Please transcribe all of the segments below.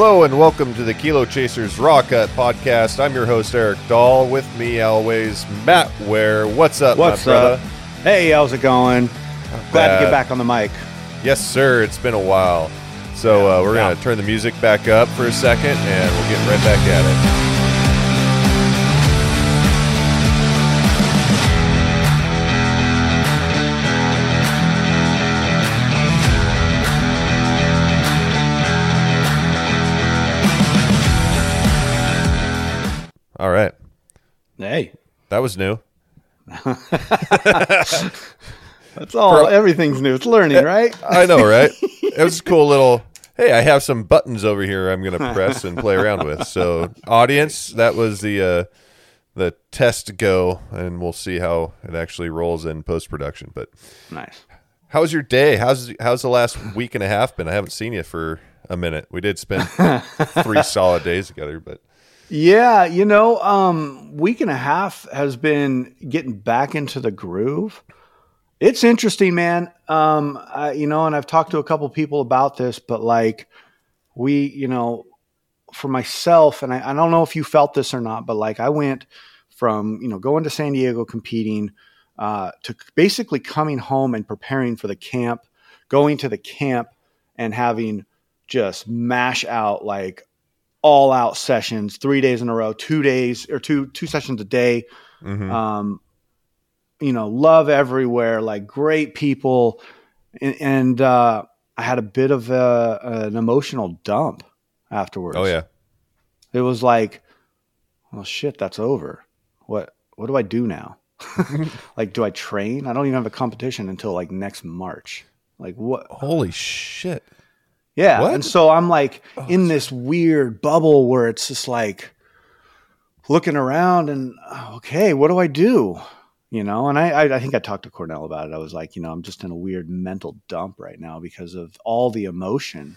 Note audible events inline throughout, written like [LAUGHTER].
Hello and welcome to the Kilo Chasers Raw Cut podcast. I'm your host Eric Dahl. With me always Matt Ware. What's up, What's my brother? up? Hey, how's it going? Glad to get back on the mic. Yes, sir. It's been a while. So uh, we're Yeah. gonna turn the music back up for a second, and we'll get right back at it. Hey, that was new. [LAUGHS] that's all. Everything's new. It's learning, right? I know, [LAUGHS] right? it was a cool little. Hey, I have some buttons over here. I'm going to press and play around with. So, [LAUGHS] audience, that was the uh, the test go, and we'll see how it actually rolls in post production. But Nice. how was your day? How's how's the last week and a half been? I haven't seen you for a minute. We did spend three solid days together, but Yeah, you know, um, week and a half has been getting back into the groove. It's interesting, man. Um, I, you know, and I've talked to a couple people about this, but like we, you know, for myself, and I, I don't know if you felt this or not, but like I went from you know going to San Diego competing uh, to basically coming home and preparing for the camp, going to the camp and having just mash out like all out sessions, three days in a row, two days or two two sessions a day. mhm. Um, you know, love everywhere, like great people, and, and uh, I had a bit of a, an emotional dump afterwards. oh yeah, it was like, well, shit, that's over. What what do I do now? [LAUGHS] like, do I train? I don't even have a competition until like next March. Like what? holy shit! Yeah. What? And so I'm like in this weird bubble where it's just like looking around and okay, what do I do? You know, and I, I, I think I talked to Cornell about it. I was like, you know, I'm just in a weird mental dump right now because of all the emotion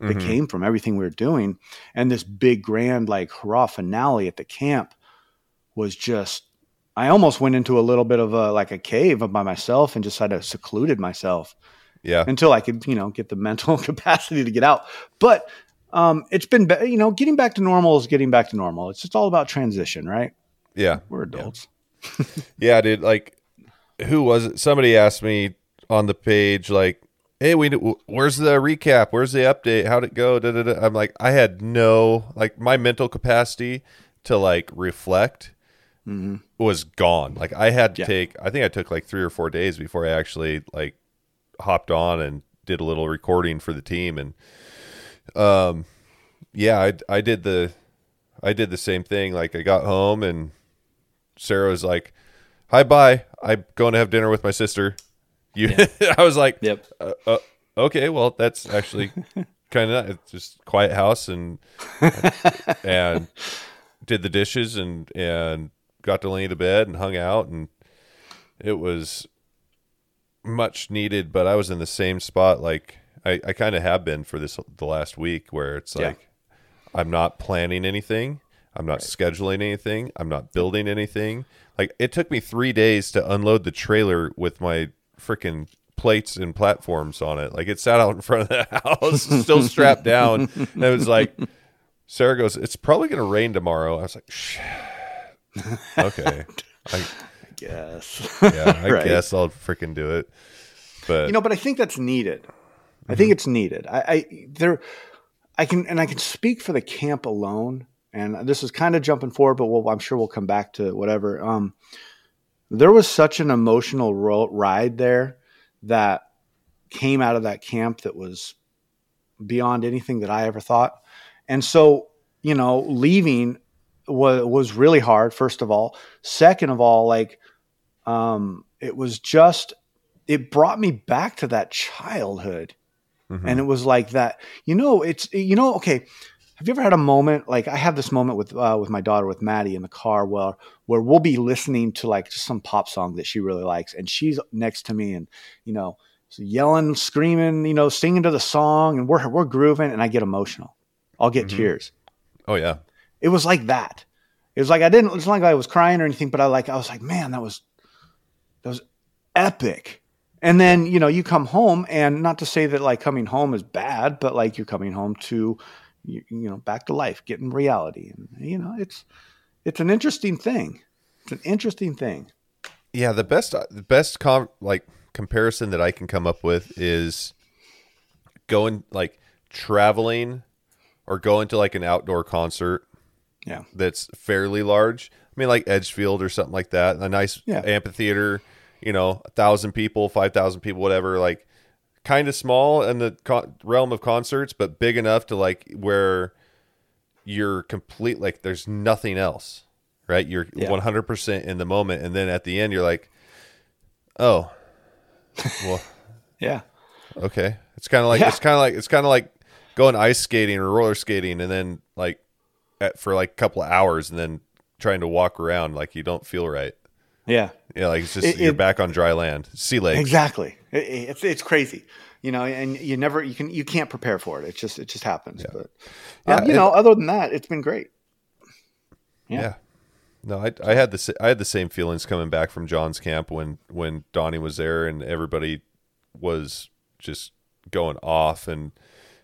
that Mhm. came from everything we were doing. And this big grand like hurrah finale at the camp was just I almost went into a little bit of a like a cave by myself and just kind of secluded myself Yeah, until I could, you know, get the [LAUGHS] mental capacity to get out. But um, it's been, be- you know, getting back to normal is getting back to normal. It's just all about transition, right? yeah. We're adults. [LAUGHS] Yeah, dude. Like, who was it? Somebody asked me on the page, like, "Hey, we where's the recap? Where's the update? How'd it go?" Da, da, da. I'm like, I had no like my mental capacity to like reflect Mhm. was gone. Like, I had to Yeah. take. I think I took like three or four days before I actually like hopped on and did a little recording for the team. And um yeah i i did the i did the same thing. Like i got home and sarah was like hi bye. I'm going to have dinner with my sister. [LAUGHS] You i was like Yep. uh, uh, okay well that's actually [LAUGHS] kind of it's just quiet house and [LAUGHS] and did the dishes and and got Delaney to bed and hung out. And it was much needed but i was in the same spot like i, I kind of have been for this the last week where it's Yeah. like i'm not planning anything i'm not scheduling anything i'm not building anything. Like it took me three days to unload the trailer with my freaking plates and platforms on it. Like it sat out in front of the [LAUGHS] house still strapped down. And it was like sarah goes it's probably going to rain tomorrow i was like Shh. [LAUGHS] okay. I, Yes. yeah, I [LAUGHS] Right. guess I'll freaking do it. But you know, but I think that's needed. I think it's needed. I, I there, I can and I can speak for the camp alone. And this is kind of jumping forward, but we'll, I'm sure we'll come back to whatever. Um, there was such an emotional ro- ride there that came out of that camp that was beyond anything that I ever thought. And so, you know, leaving was was really hard. First of all, second of all, like, um, it was just it brought me back to that childhood. Mhm. and it was like that you know it's you know okay have you ever had a moment like i have this moment with uh, with my daughter with maddie in the car where where we'll be listening to like just some pop song that she really likes and she's next to me and you know yelling screaming you know singing to the song and we're we're grooving and i get emotional. I'll get Mhm. tears. Oh yeah, it was like that. It was like i didn't it's not like i was crying or anything but i like i was like man that was that was epic and then you know you come home and not to say that like coming home is bad but like you're coming home to you, you know back to life, getting reality, and you know it's it's an interesting thing. It's an interesting thing. Yeah, the best the best com- like comparison that I can come up with is going like traveling or going to like an outdoor concert Yeah. that's fairly large. I mean, like Edgefield or something like that. A nice Yeah. amphitheater, you know, a thousand people, five thousand people, whatever. Like, kind of small in the con- realm of concerts, but big enough to like where you're complete. Like, there's nothing else, right? You're one hundred percent in the moment, and then at the end, you're like, oh, well, [LAUGHS] Yeah. okay. It's kind of like Yeah. it's kind of like it's kind of like going ice skating or roller skating, and then like at, for like a couple of hours, and then trying to walk around like you don't feel right. Yeah. Yeah, like it's just It- you're it- back on dry land, sea legs. Exactly. It, it's it's crazy, you know, and you never you can you can't prepare for it. It just it just happens. But Yeah, um, you know, other than that, it's been great. Yeah. Yeah. No, I, I had the I had the same feelings coming back from John's camp when when Donnie was there and everybody was just going off and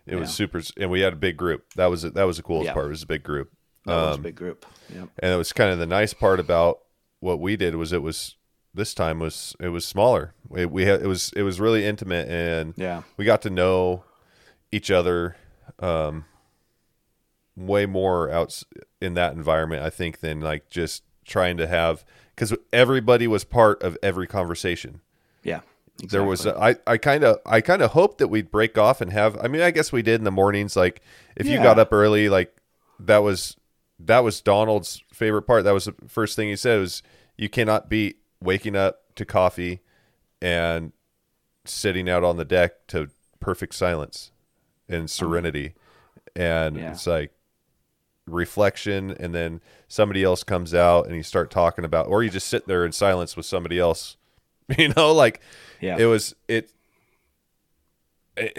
it was super and we had a big group. That was that was the coolest Yeah. part. It was a big group. That was a Um, big group. Yeah. and it was kind of the nice part about what we did was it was this time was it was smaller. We, we had it was it was really intimate and Yeah. we got to know each other um, way more out in that environment. I think than like just trying to have because everybody was part of every conversation. Yeah. There was exactly. I I kind of I kind of hoped that we'd break off and have. I mean, I guess we did in the mornings. Like if you got up early, like that was that was Donald's favorite part. That was the first thing he said was you cannot beat waking up to coffee and sitting out on the deck to perfect silence and uh-huh. serenity. And Yeah. it's like reflection and then somebody else comes out and you start talking about or you just sit there in silence with somebody else. [LAUGHS] You know, like yeah. it was it, it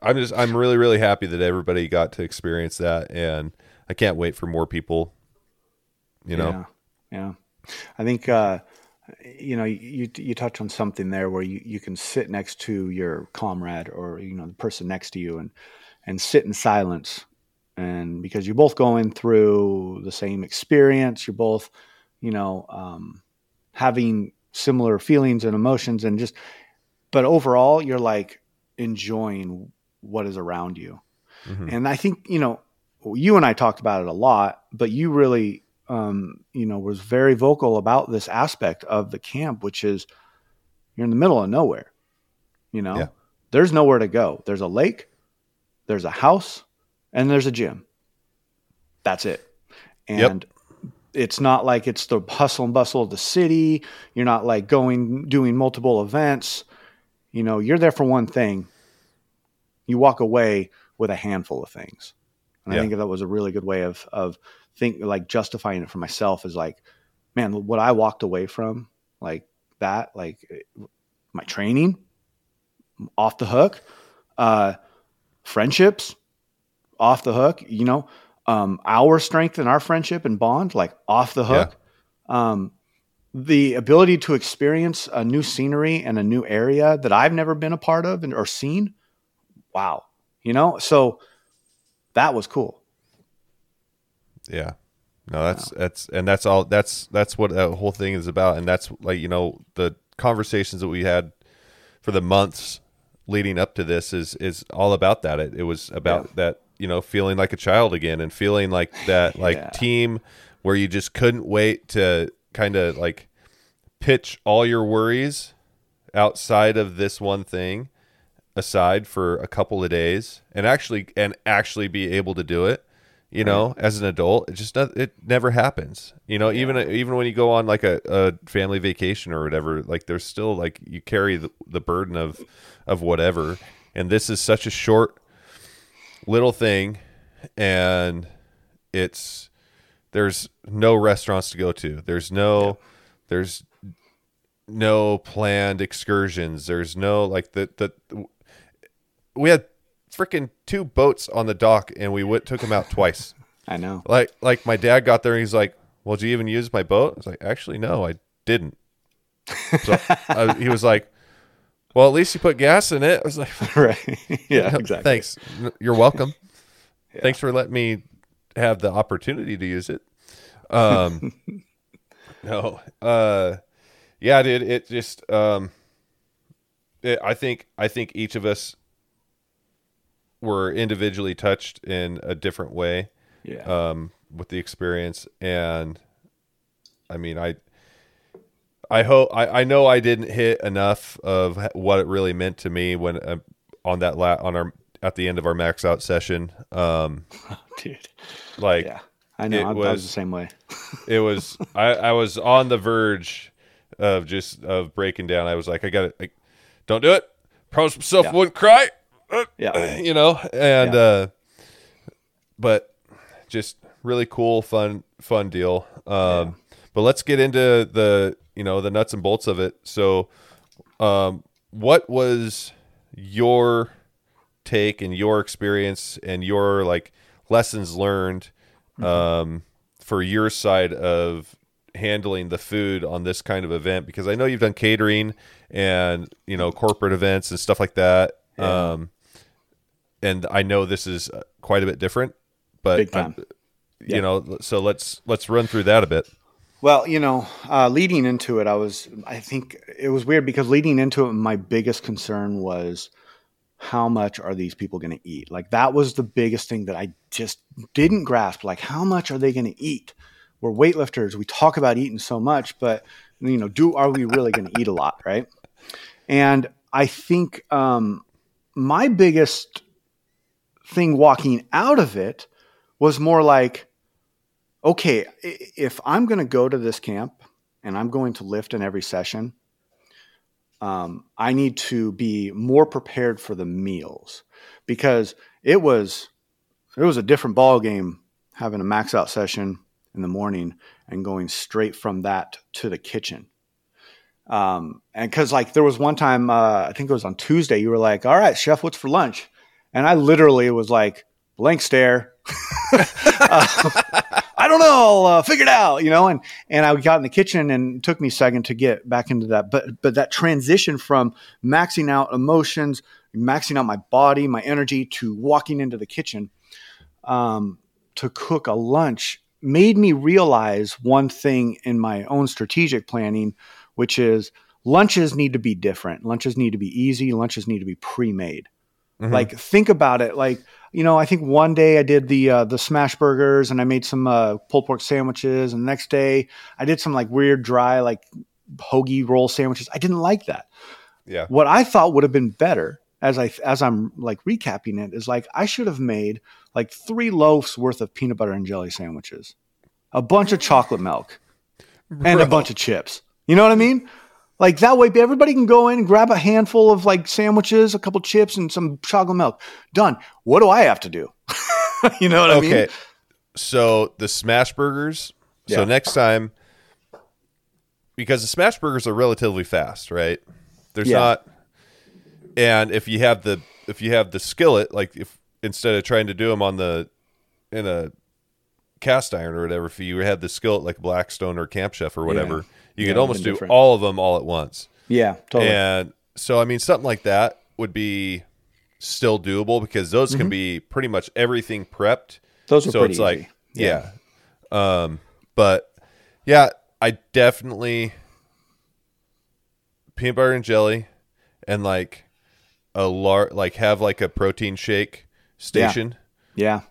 i'm just i'm really really happy that everybody got to experience that and i can't wait for more people you know Yeah, yeah. I think uh, you know you you touch on something there where you, you can sit next to your comrade or you know the person next to you and and sit in silence and because you're both going through the same experience, you're both you know um, having similar feelings and emotions and just but overall you're like enjoying what is around you Mhm. and I think you know you and I talked about it a lot, but you really um, you know was very vocal about this aspect of the camp, which is you're in the middle of nowhere. You know, Yeah. there's nowhere to go. There's a lake, there's a house, and there's a gym. That's it. Yep. And it's not like it's the hustle and bustle of the city. You're not like going doing multiple events. You know, you're there for one thing. You walk away with a handful of things. And Yeah. I think that was a really good way of of think like justifying it for myself is like, man, what I walked away from, like that, like my training, off the hook, uh, friendships, off the hook. You know, um, our strength and our friendship and bond, like off the hook. Um, the ability to experience a new scenery and a new area that I've never been a part of and, or seen. Wow. You know, so that was cool. yeah no that's that's and that's all that's that's what that whole thing is about and that's like you know the conversations that we had for the months leading up to this is is all about that it, it was about Yeah. that you know feeling like a child again and feeling like [LAUGHS] that like Yeah. team where you just couldn't wait to kind of like pitch all your worries outside of this one thing aside for a couple of days and actually and actually be able to do it you know as an adult it just it never happens you know even even when you go on like a, a family vacation or whatever like there's still like you carry the, the burden of of whatever. And this is such a short little thing and it's there's no restaurants to go to. There's no there's no planned excursions. There's no like the the we had freaking two boats on the dock and we went, took them out twice [LAUGHS] I know. like like my dad got there and he's like well did you even use my boat i was like actually no i didn't [LAUGHS] so uh, he was like well at least you put gas in it i was like [LAUGHS] right. yeah, exactly. thanks you're welcome thanks for letting me have the opportunity to use it. Um, no, uh, yeah, dude, it just, um, it, I think, I think each of us were individually touched in a different way, Yeah. um, with the experience. And I mean, I, I hope, I, I know I didn't hit enough of what it really meant to me when, uh, on that la- on our, at the end of our max out session. Um, [LAUGHS] Dude. like, Yeah. I know. it I, I was was- the same way. [LAUGHS] it was I, I was on the verge of just of breaking down. I was like, I got to like, don't do it. Promise myself Yeah. wouldn't cry. Uh, Yeah. you know, and Yeah. uh, but just really cool, fun, fun deal. Um, but let's get into the you know the nuts and bolts of it. So, um, what was your take and your experience and your like lessons learned um, for your side of handling the food on this kind of event because I know you've done catering and you know corporate events and stuff like that. Yeah. Um, and I know this is uh, quite a bit different, but. I'm- Yeah. you know, so let's let's run through that a bit. Well, you know, uh, leading into it, I was, I think it was weird because leading into it, my biggest concern was how much are these people going to eat? Like, that was the biggest thing that I just didn't grasp. Like, how much are they going to eat? We're weightlifters. We talk about eating so much, but, you know, do, are we really going to eat a lot? Right. And I think um, my biggest thing walking out of it was more like, okay, if I'm going to go to this camp and I'm going to lift in every session, um, I need to be more prepared for the meals because it was it was a different ball game having a max out session in the morning and going straight from that to the kitchen. Um, and because like there was one time, uh, I think it was on Tuesday, you were like, "All right, chef, what's for lunch?" And I literally was like, blank stare. [LAUGHS] Uh, I don't know. I'll uh, figure it out, you know. And and I got in the kitchen, and it took me a second to get back into that. But but that transition from maxing out emotions, maxing out my body, my energy, to walking into the kitchen um, to cook a lunch made me realize one thing in my own strategic planning, which is lunches need to be different. Lunches need to be easy. Lunches need to be pre-made. Mhm. Like think about it. Like you know, I think one day I did the uh, the smash burgers and I made some uh, pulled pork sandwiches, and the next day I did some like weird dry like hoagie roll sandwiches. I didn't like that. yeah, What I thought would have been better as I as I'm like recapping it is like I should have made like three loaves worth of peanut butter and jelly sandwiches, a bunch of chocolate milk, and a bunch of chips. You know what I mean? Like that way, everybody can go in and grab a handful of like sandwiches, a couple chips, and some chocolate milk. Done. What do I have to do? [LAUGHS] you know what I mean? okay. So the smash burgers. So next time, because the smash burgers are relatively fast, right? There's Yeah. not, and if you have the if you have the skillet, like if instead of trying to do them on the in a cast iron or whatever, if you had the skillet like Blackstone or Camp Chef or whatever, you Yeah, could almost do different. all of them all at once. Yeah, totally. And so, I mean, something like that would be still doable because those can be pretty much everything prepped. Those are so pretty it's like, easy. yeah. Um, but yeah, I definitely peanut butter and jelly and like a lar like have like a protein shake station, Yeah,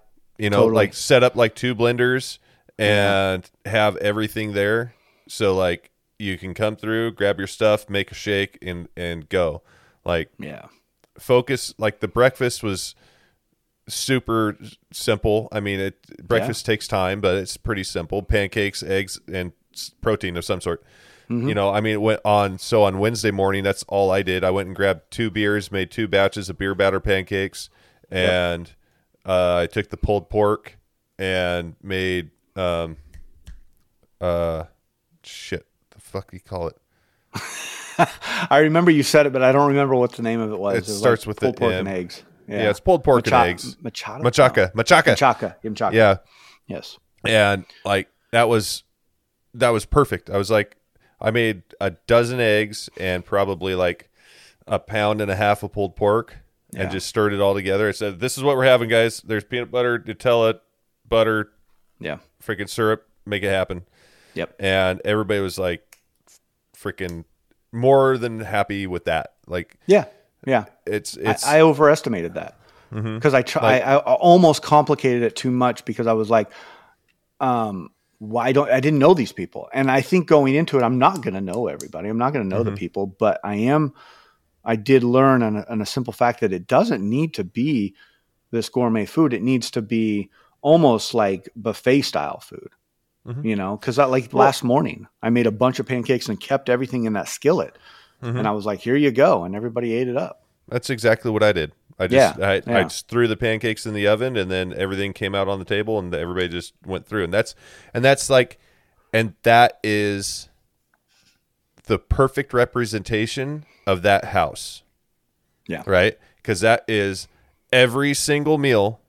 you know, Totally. like set up like two blenders and have everything there. So like you can come through, grab your stuff, make a shake and and go. Like yeah, focus like the breakfast was super simple. I mean, it breakfast takes time, but it's pretty simple. Pancakes, eggs, and protein of some sort. Mm-hmm. You know, I mean, it went on. So on Wednesday morning, that's all I did. I went and grabbed two beers, made two batches of beer batter pancakes, and uh, I took the pulled pork and made um uh shit the fuck you call it [LAUGHS] I remember you said it, but I don't remember what the name of it was. It was starts like with pulled the pork M. and eggs. yeah, it's pulled pork Macha- and eggs machaca machaca Machaca. Machaca. yeah Yes. and like that was that was perfect i was like i made a dozen eggs and probably like a pound and a half of pulled pork Yeah. and just stirred it all together. I said, "This is what we're having, guys. There's peanut butter, Nutella, butter, Yeah. freaking syrup. Make it happen." Yep. And everybody was like, freaking more than happy with that. Like Yeah. Yeah. it's it's I overestimated that because I, try, I I almost complicated it too much because I was like, um, why don't I didn't know these people, and I think going into it, I'm not going to know everybody. I'm not going to know the people, but I am. I did learn on a, on a simple fact that it doesn't need to be this gourmet food. It needs to be almost like buffet style food. Mhm. You know, because like last morning, I made a bunch of pancakes and kept everything in that skillet, Mhm. and I was like, "Here you go," and everybody ate it up. That's exactly what I did. I just Yeah, I, I just threw the pancakes in the oven and then everything came out on the table and everybody just went through and that's and that's like and that is the perfect representation of that house. Yeah. Right? Cuz that is every single meal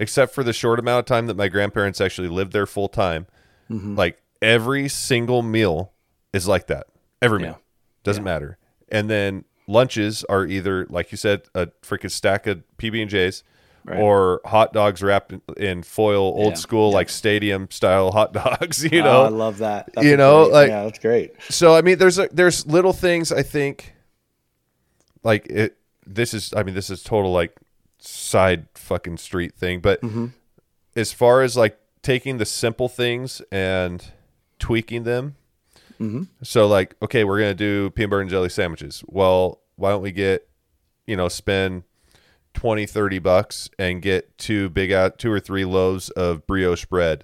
except for the short amount of time that my grandparents actually lived there full time. Mm-hmm. Like every single meal is like that. Every Yeah. meal. Doesn't matter. And then lunches are either like you said a freaking stack of PB&Js Right. or hot dogs wrapped in, foil old Yeah. school like stadium style hot [LAUGHS] dogs, you Oh, know. I love that. you know, great- like- yeah, that's great. so I mean there's a, there's little things I think like it this is I mean this is total like side fucking street thing but Mm-hmm. as far as like taking the simple things and tweaking them Mm-hmm. so like okay we're gonna do peanut butter and jelly sandwiches well why don't we get you know spend 20 30 bucks and get two big out two or three loaves of brioche bread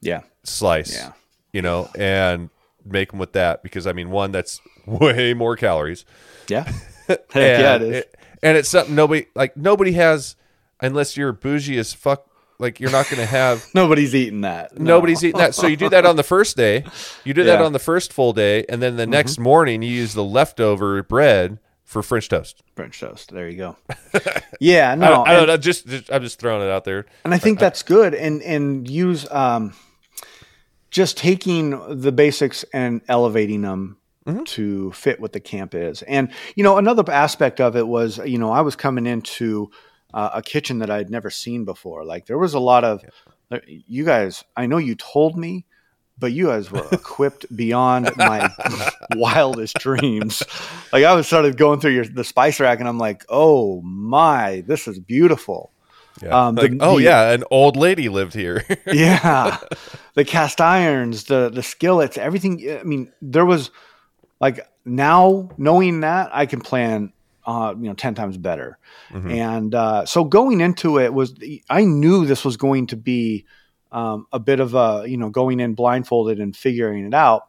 Yeah, slice Yeah. you know and make them with that because i mean one that's [LAUGHS] way more calories yeah, and, [LAUGHS] [LAUGHS] yeah. It is. and it's something nobody like nobody has unless you're bougie as fuck like you're not gonna have Nobody's eating that. No. Nobody's eating that. So you do that on the first day. You do that Yeah. Mm-hmm. on the first full day, and then the next morning you use the leftover bread for French toast. French toast. There you go. [LAUGHS] Yeah, I, no, don't, I don't and, know. Just, just I'm just throwing it out there. and I think that's good. And and use um, just taking the basics and elevating them Mm-hmm. to fit what the camp is. And you know, another aspect of it was, you know, I was coming into uh, a kitchen that I had never seen before. Like there was a lot of you guys. I know you told me. But you guys were [LAUGHS] equipped beyond my [LAUGHS] wildest dreams. Like I was started going through your the spice rack, and I'm like, "Oh my, this is beautiful." Yeah. Um, like, the- oh the- yeah, an old lady lived here. [LAUGHS] yeah the cast irons the the skillets everything i mean there was like now knowing that i can plan uh you know 10 times better and uh so going into it was i knew this was going to be um a bit of a you know going in blindfolded and figuring it out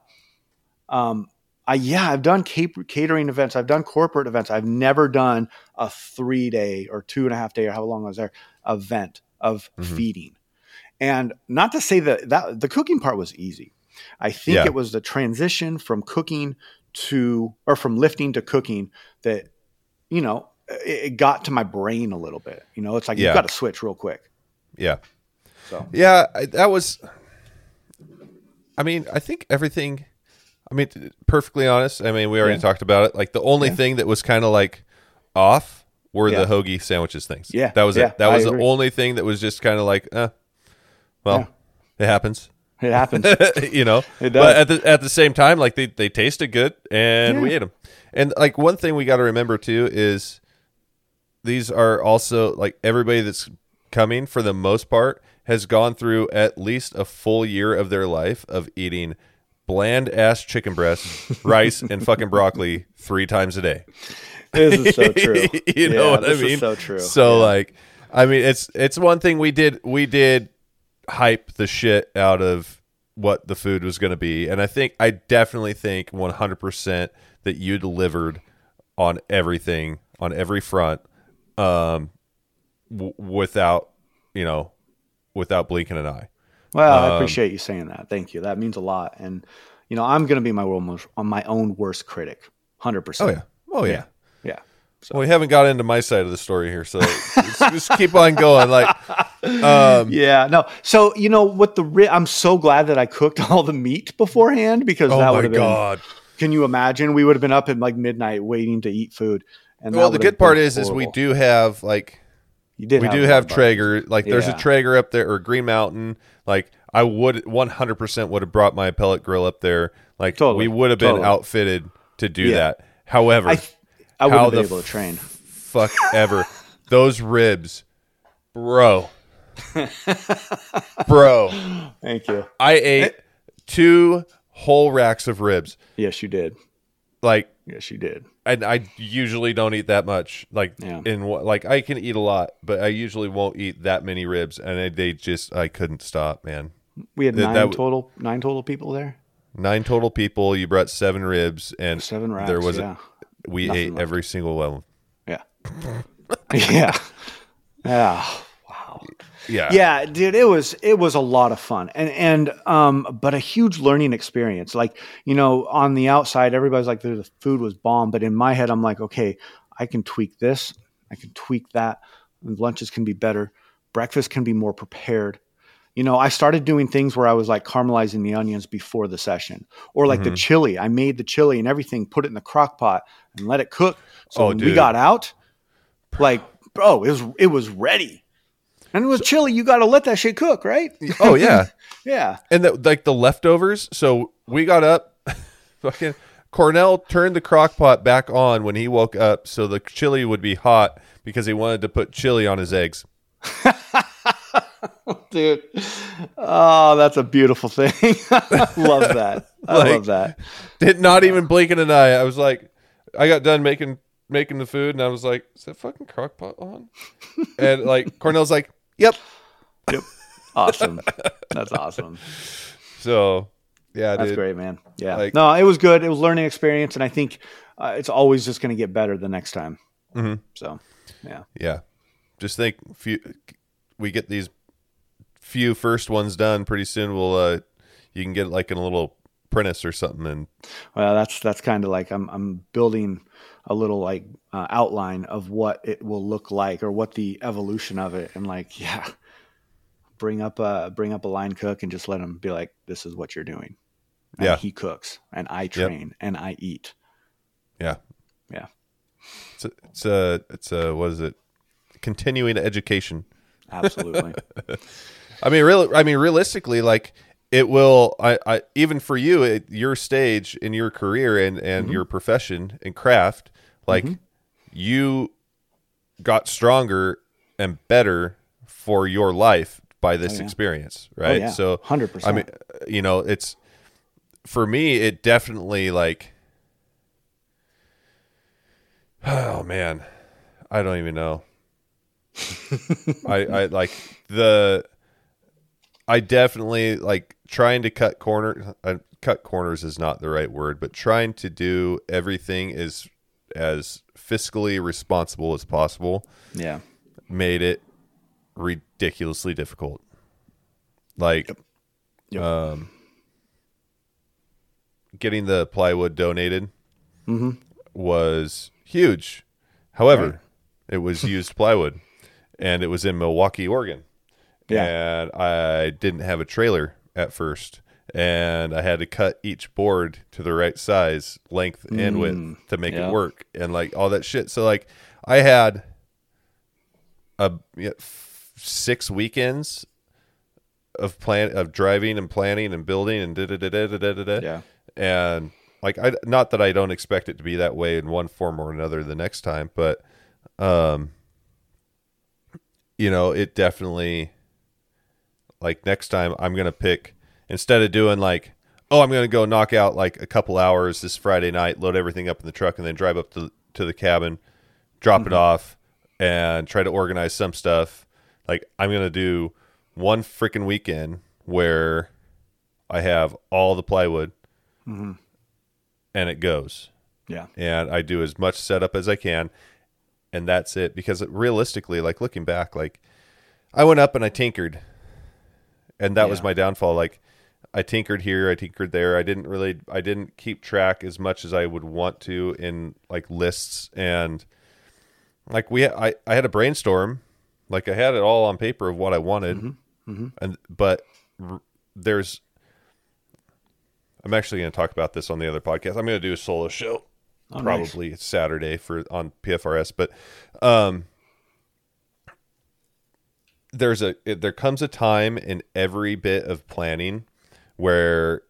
um I, yeah, I've done cap- catering events. I've done corporate events. I've never done a three day or two and a half day or how long I was there event of Mhm. feeding. And not to say that, that the cooking part was easy. I think Yeah. it was the transition from cooking to, or from lifting to cooking that, you know, it, it got to my brain a little bit. You know, it's like Yeah. you've got to switch real quick. yeah, So, yeah. I, that was. I mean, I think everything. I mean, perfectly honest. I mean, we already Yeah. talked about it. Like the only Yeah. thing that was kind of like off were Yeah. the hoagie sandwiches things. Yeah, that was it. That I was the agree. only thing that was just kind of like, uh, well, it happens. it happens. [LAUGHS] you know, It does. but at the at the same time, like they they tasted good and we ate them. And like one thing we got to remember too is these are also like everybody that's coming for the most part has gone through at least a full year of their life of eating bland ass chicken breast, [LAUGHS] rice, and fucking broccoli three times a day. this is so [LAUGHS] true. you know Yeah, what I this is mean? so true. So Yeah. like, I mean, it's it's one thing we did we did hype the shit out of what the food was going to be, and I think I definitely think one hundred percent that you delivered on everything on every front, um, w- without you know, without blinking an eye. Well, I Um, appreciate you saying that. Thank you. That means a lot. And you know, I'm going to be my world most, on my own worst critic, hundred percent. Oh yeah, oh yeah. yeah. Well, we haven't got into my side of the story here, so just keep on going. Like, [LAUGHS] um, Yeah, no. So you know what the ri- I'm so glad that I cooked [LAUGHS] all the meat beforehand because oh that my would have been. god, Can you imagine? We would have been up at like midnight waiting to eat food, And well, the good part is, is we do have like You did. we have do have Traeger. Like there's a Traeger up there or Green Mountain. Like I would 100% would have brought my pellet grill up there. Like Totally. we would have been Totally. outfitted to do Yeah. that. However, I, I wouldn't how have been the able to train. fuck ever. Those ribs, bro. [LAUGHS] bro, Thank you. I ate two whole racks of ribs. Yes, you did. Like Yes, she did. and I usually don't eat that much. Like Yeah. in what like I can eat a lot, but I usually won't eat that many ribs and they, they just I couldn't stop, man. We had nine w- total. Nine total people there. Nine total people, you brought 7 ribs and Seven racks. there was yeah. a, we Nothing ate left. every single one. Yeah. [LAUGHS] yeah. Yeah. Yeah. Yeah, dude, it was it was a lot of fun. And and um but a huge learning experience. Like, you know, on the outside everybody's like the food was bomb, but in my head I'm like, okay, I can tweak this, I can tweak that. Lunches can be better. Breakfast can be more prepared. You know, I started doing things where I was like caramelizing the onions before the session, or like the Mhm. chili. I made the chili and everything, put it in the crock pot and let it cook. So Oh, when we got out, like, bro, it was it was ready. And with chili, you got to let that shit cook, right? [LAUGHS] Oh yeah. [LAUGHS] Yeah, and the, like the leftovers. So we got up, [LAUGHS] fucking Cornell turned the crock pot back on when he woke up, so the chili would be hot because he wanted to put chili on his eggs. dude. Oh, that's a beautiful thing. love that. I Like- love that. Did not even blink in an eye. I was like, I got done making making the food, and I was like, is that fucking crock pot on? and like Cornell's like, yep. Yep. awesome. That's awesome. So yeah, That's dude. great, man. Yeah. Like- no, it was good. It was learning experience, and I think uh, it's always just going to get better the next time. Mhm. So, yeah. Yeah, just think, few we get these few first ones done pretty soon. We'll uh, you can get like in a little apprentice or something, and Well, that's that's kind of like I'm I'm building a little like uh, outline of what it will look like or what the evolution of it, and like [LAUGHS] yeah, bring up a bring up a line cook and just let him be like, this is what you're doing. And Yeah. he cooks and I train and I eat. yeah, Yeah. It's a, it's a it's a what is it? Continuing education. Absolutely. [LAUGHS] I mean, real. I mean, realistically, like it will. I, I even for you at your stage in your career and and your profession and craft, like you got stronger and better for your life by this yeah. experience, Oh, right? yeah. So 100%. I mean, uh, you know, it's for me. It definitely like. [SIGHS] Oh man, I don't even know. [LAUGHS] I I like the. I definitely like trying to cut corner. Uh, cut corners is not the right word, but trying to do everything is as fiscally responsible as possible yeah. made it ridiculously difficult. Like, Yep. um, getting the plywood donated Mhm. was huge. However, Right. it was used plywood, and it was in Milwaukie, Oregon. Yeah. And I didn't have a trailer at first, and I had to cut each board to the right size, length, and width to make Mm. yeah. it work, and like all that shit. So like, I had a yeah, f- six weekends of plan of driving and planning and building and da da da da da da da. Yeah. And like I not that I don't expect it to be that way in one form or another the next time, but um you know, it definitely like next time I'm going to pick instead of doing like oh, I'm going to go knock out like a couple hours this Friday night, load everything up in the truck and then drive up to to the cabin, drop it mm-hmm. off and try to organize some stuff. Like I'm going to do one freaking weekend where I have all the plywood mm-hmm. and it goes. Yeah. And I do as much setup as I can. And that's it. Because realistically, like looking back, like I went up and I tinkered. And that was my downfall. Like I tinkered here, I tinkered there. I didn't really I didn't keep track as much as I would want to in like lists and like we I, I had a brainstorm. Like I had it all on paper of what I wanted. And but r- there's I'm actually going to talk about this on the other podcast. I'm going to do a solo show Oh, nice. probably Saturday for on PFRS. But um, there's a there comes a time in every bit of planning where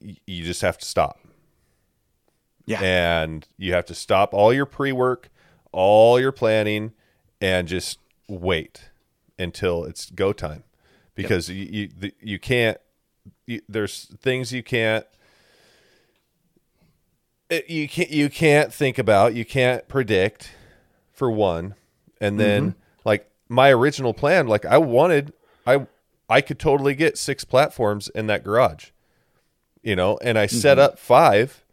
you just have to stop Yeah. and you have to stop all your pre-work, all your planning, and just wait until it's go time, because you you, the, you can't. You, there's things you can't. It, you can't you can't think about you can't predict for one and then like my original plan like i wanted i i could totally get six platforms in that garage you know and i set mm-hmm. up five.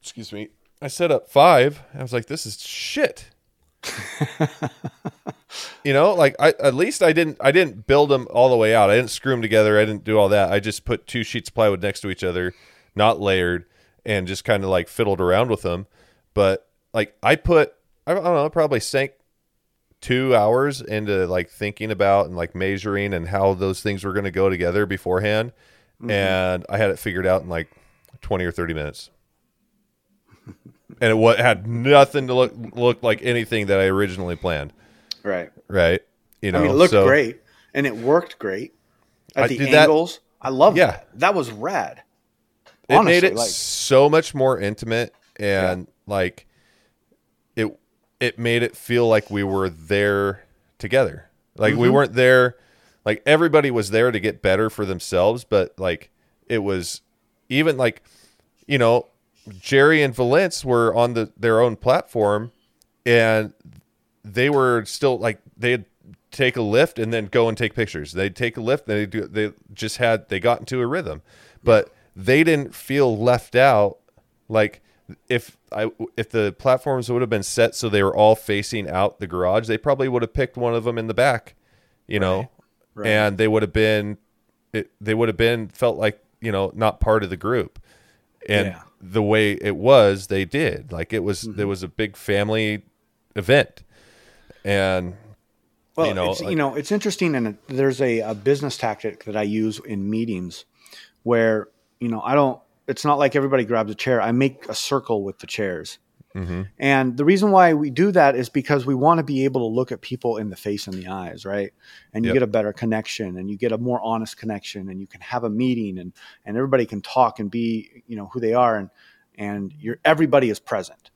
Excuse me. I set up five. I was like this is shit. [LAUGHS] You know like i at least i didn't i didn't build them all the way out. I didn't screw them together. I didn't do all that. I just put two sheets of plywood next to each other not layered and just kind of like fiddled around with them but like i put i don't know probably sank two hours into like thinking about and like measuring and how those things were going to go together beforehand mm-hmm. and i had it figured out in like 20 or 30 minutes and it wa- had nothing to look look like anything that i originally planned Right. right you know I mean, it looked so- great and it worked great at I- the dude, that- angles. I love Yeah. that. That was rad. it Honestly, made it like- so much more intimate and like it made it feel like we were there together like Mm-hmm. we weren't there like everybody was there to get better for themselves but like it was even like you know jerry and valence were on the their own platform and they were still like they'd take a lift and then go and take pictures. They'd take a lift, they do they just had they got into a rhythm. But they didn't feel left out like if I if the platforms would have been set so they were all facing out the garage, they probably would have picked one of them in the back, you know. Right. And they would have been it, they would have been felt like, you know, not part of the group. And Yeah. the way it was, they did. Like it was Mm-hmm. there was a big family event. And Well, you know, it's, like- you know, it's interesting, and there's a, a business tactic that I use in meetings where you know I don't. It's not like everybody grabs a chair. I make a circle with the chairs, Mm-hmm. and the reason why we do that is because we want to be able to look at people in the face and the eyes, right? And you Yep. get a better connection, and you get a more honest connection, and you can have a meeting, and and everybody can talk and be you know who they are, and and you're everybody is present,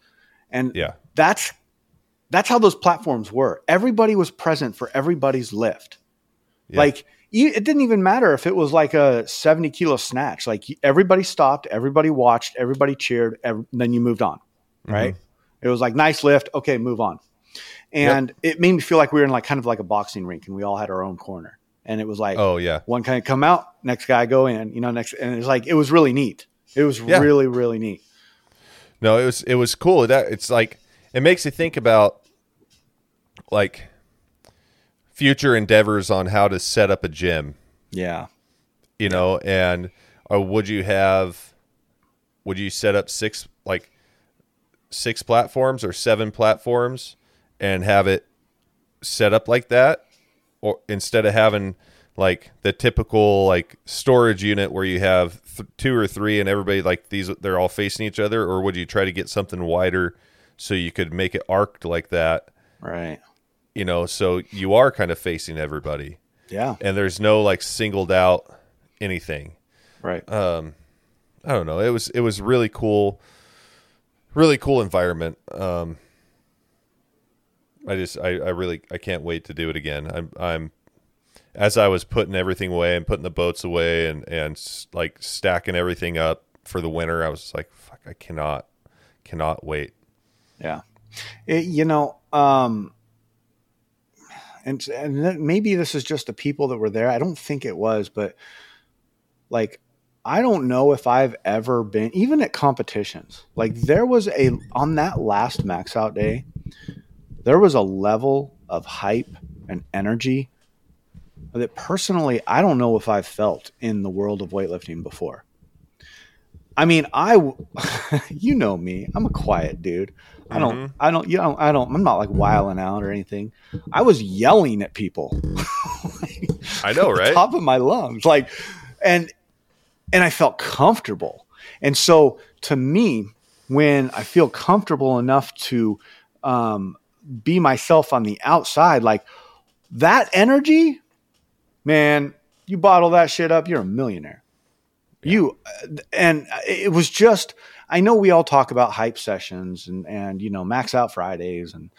and yeah. that's that's how those platforms were. Everybody was present for everybody's lift. Yeah. Like it didn't even matter if it was like a 70 kilo snatch. Like everybody stopped, everybody watched, everybody cheered, ev- then you moved on. Right. Mm-hmm. It was like nice lift. Okay, move on. And it made me feel like we were in like kind of like a boxing rink and we all had our own corner. And it was like Oh yeah. one kind of come out, next guy go in, you know, next and it's like it was really neat. It was Yeah. really, really neat. No, it was it was cool. It, it's like it makes you think about like future endeavors on how to set up a gym, Yeah. you know, and or would you have would you set up six like six platforms or seven platforms and have it set up like that or instead of having like the typical like storage unit where you have th- two or three and everybody like these they're all facing each other or would you try to get something wider so you could make it arced like that Right. You know so you are kind of facing everybody Yeah. and there's no like singled out anything Right. Um I don't know. It was it was really cool, really cool environment. Um, I just I, I really I can't wait to do it again. I'm I'm as I was putting everything away and putting the boats away and and like stacking everything up for the winter. I was like, fuck, I cannot cannot wait. Yeah. It, you know, um, and, and maybe this is just the people that were there. I don't think it was, but like, I don't know if I've ever been, even at competitions, like there was a, on that last max out day, there was a level of hype and energy that personally, I don't know if I've felt in the world of weightlifting before. I mean, I [LAUGHS] you know me, I'm a quiet dude. I don't, I don't, you know, I don't, I'm not like wiling out or anything. I was yelling at people. I know, [LAUGHS] right? top of my lungs like and and i felt comfortable and so to me when I feel comfortable enough to um, be myself on the outside, like that energy, man, you bottle that shit up, you're a millionaire. Yeah. You and it was just I know we all talk about hype sessions and and you know max out Fridays and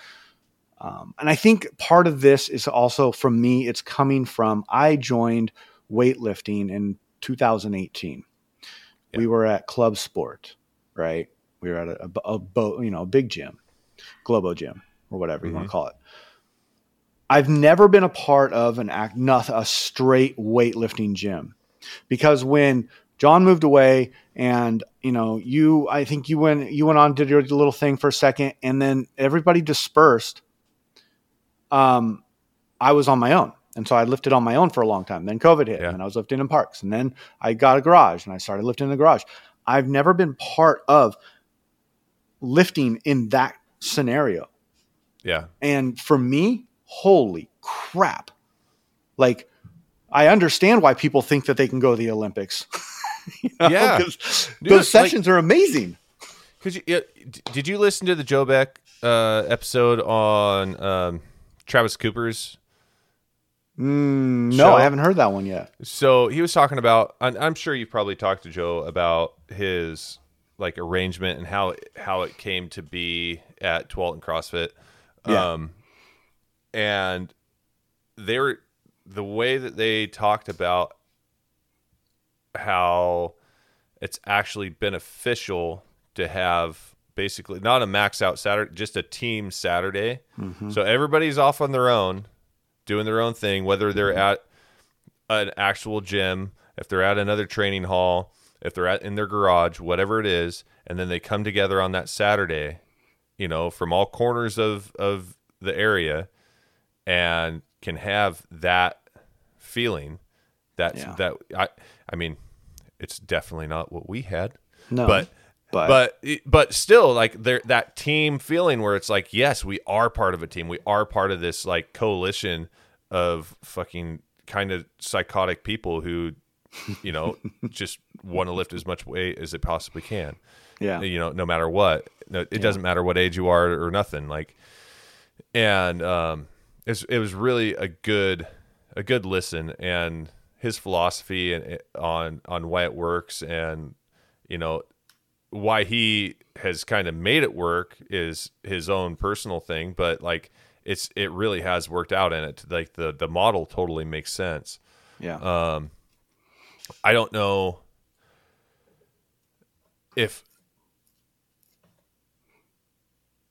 um, and I think part of this is also from me. It's coming from I joined weightlifting in 2018. Yeah. We were at Club Sport, right? We were at a, a, a you know a big gym, Globo Gym or whatever mm-hmm. you want to call it. I've never been a part of an act, not a straight weightlifting gym, because when John moved away, and you know, you, I think you went, you went on did your little thing for a second, and then everybody dispersed. Um, I was on my own, and so I lifted on my own for a long time. Then COVID hit, yeah. and I was lifting in parks, and then I got a garage, and I started lifting in the garage. I've never been part of lifting in that scenario. Yeah. And for me, holy crap. Like, I understand why people think that they can go to the Olympics. [LAUGHS] [LAUGHS] you know, yeah. those sessions like, are amazing. Because you, did you listen to the Joe Beck uh, episode on um, Travis Cooper's? Mm, no, I haven't heard that one yet. So he was talking about. I'm, I'm sure you've probably talked to Joe about his like arrangement and how how it came to be at Tualatin CrossFit. Yeah. Um, and they were the way that they talked about how it's actually beneficial to have basically not a max out Saturday, just a team Saturday. Mm-hmm. So everybody's off on their own, doing their own thing, whether they're mm-hmm. at an actual gym, if they're at another training hall, if they're at in their garage, whatever it is, and then they come together on that Saturday, you know, from all corners of of the area and can have that feeling that yeah. that I I mean it's definitely not what we had. No. But but but, but still like there that team feeling where it's like yes, we are part of a team. We are part of this like coalition of fucking kind of psychotic people who you know [LAUGHS] just want to lift as much weight as it possibly can. Yeah. You know, no matter what. No, it yeah. doesn't matter what age you are or nothing. Like and um, it was really a good a good listen and his philosophy and on on why it works and you know why he has kind of made it work is his own personal thing but like it's it really has worked out in it. Like the the model totally makes sense. Yeah. Um i don't know if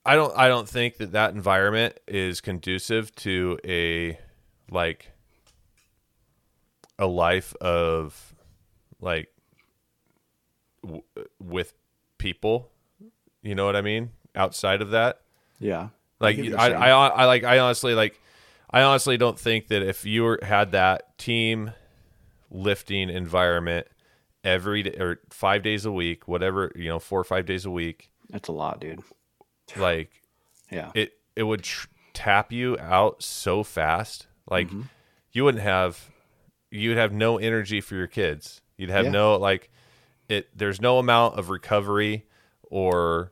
I don't I don't think that that environment is conducive to a like a life of like w- with people. You know what I mean? Outside of that, yeah. Like I, I, I, I like I honestly like I honestly don't think that if you were, had that team lifting environment every day or five days a week, whatever you know, four or five days a week. That's a lot, dude. Like, [SIGHS] yeah, it it would tr- tap you out so fast. Like, mm-hmm. you wouldn't have you would have no energy for your kids. You'd have yeah. no like it. There's no amount of recovery or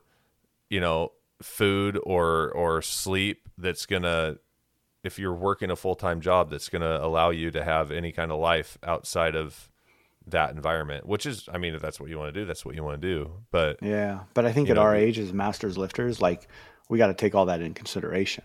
you know food or or sleep that's gonna if you're working a full-time job that's going to allow you to have any kind of life outside of that environment, which is, I mean, if that's what you want to do, that's what you want to do. But yeah, but I think at know, our age as masters lifters, like we got to take all that in consideration.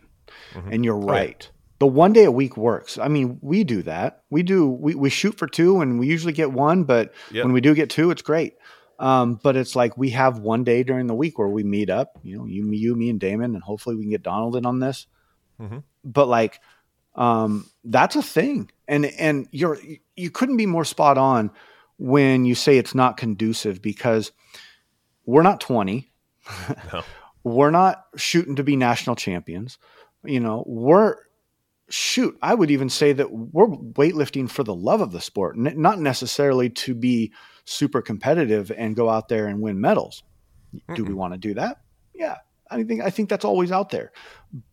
Mm-hmm. And you're right. Oh, yeah. The one day a week works. I mean, we do that. We do, we, we shoot for two and we usually get one, but yep. when we do get two, it's great. Um, but it's like we have one day during the week where we meet up, you know, you, you, me, and Damon, and hopefully we can get Donald in on this. Mm-hmm. But like, um, that's a thing, and and you're you couldn't be more spot on when you say it's not conducive because we're not 20. [LAUGHS] No. we're not shooting to be national champions. You know, we're shoot, I would even say that we're weightlifting for the love of the sport, not necessarily to be super competitive and go out there and win medals. Mm-mm. Do we want to do that? Yeah. I think I think that's always out there.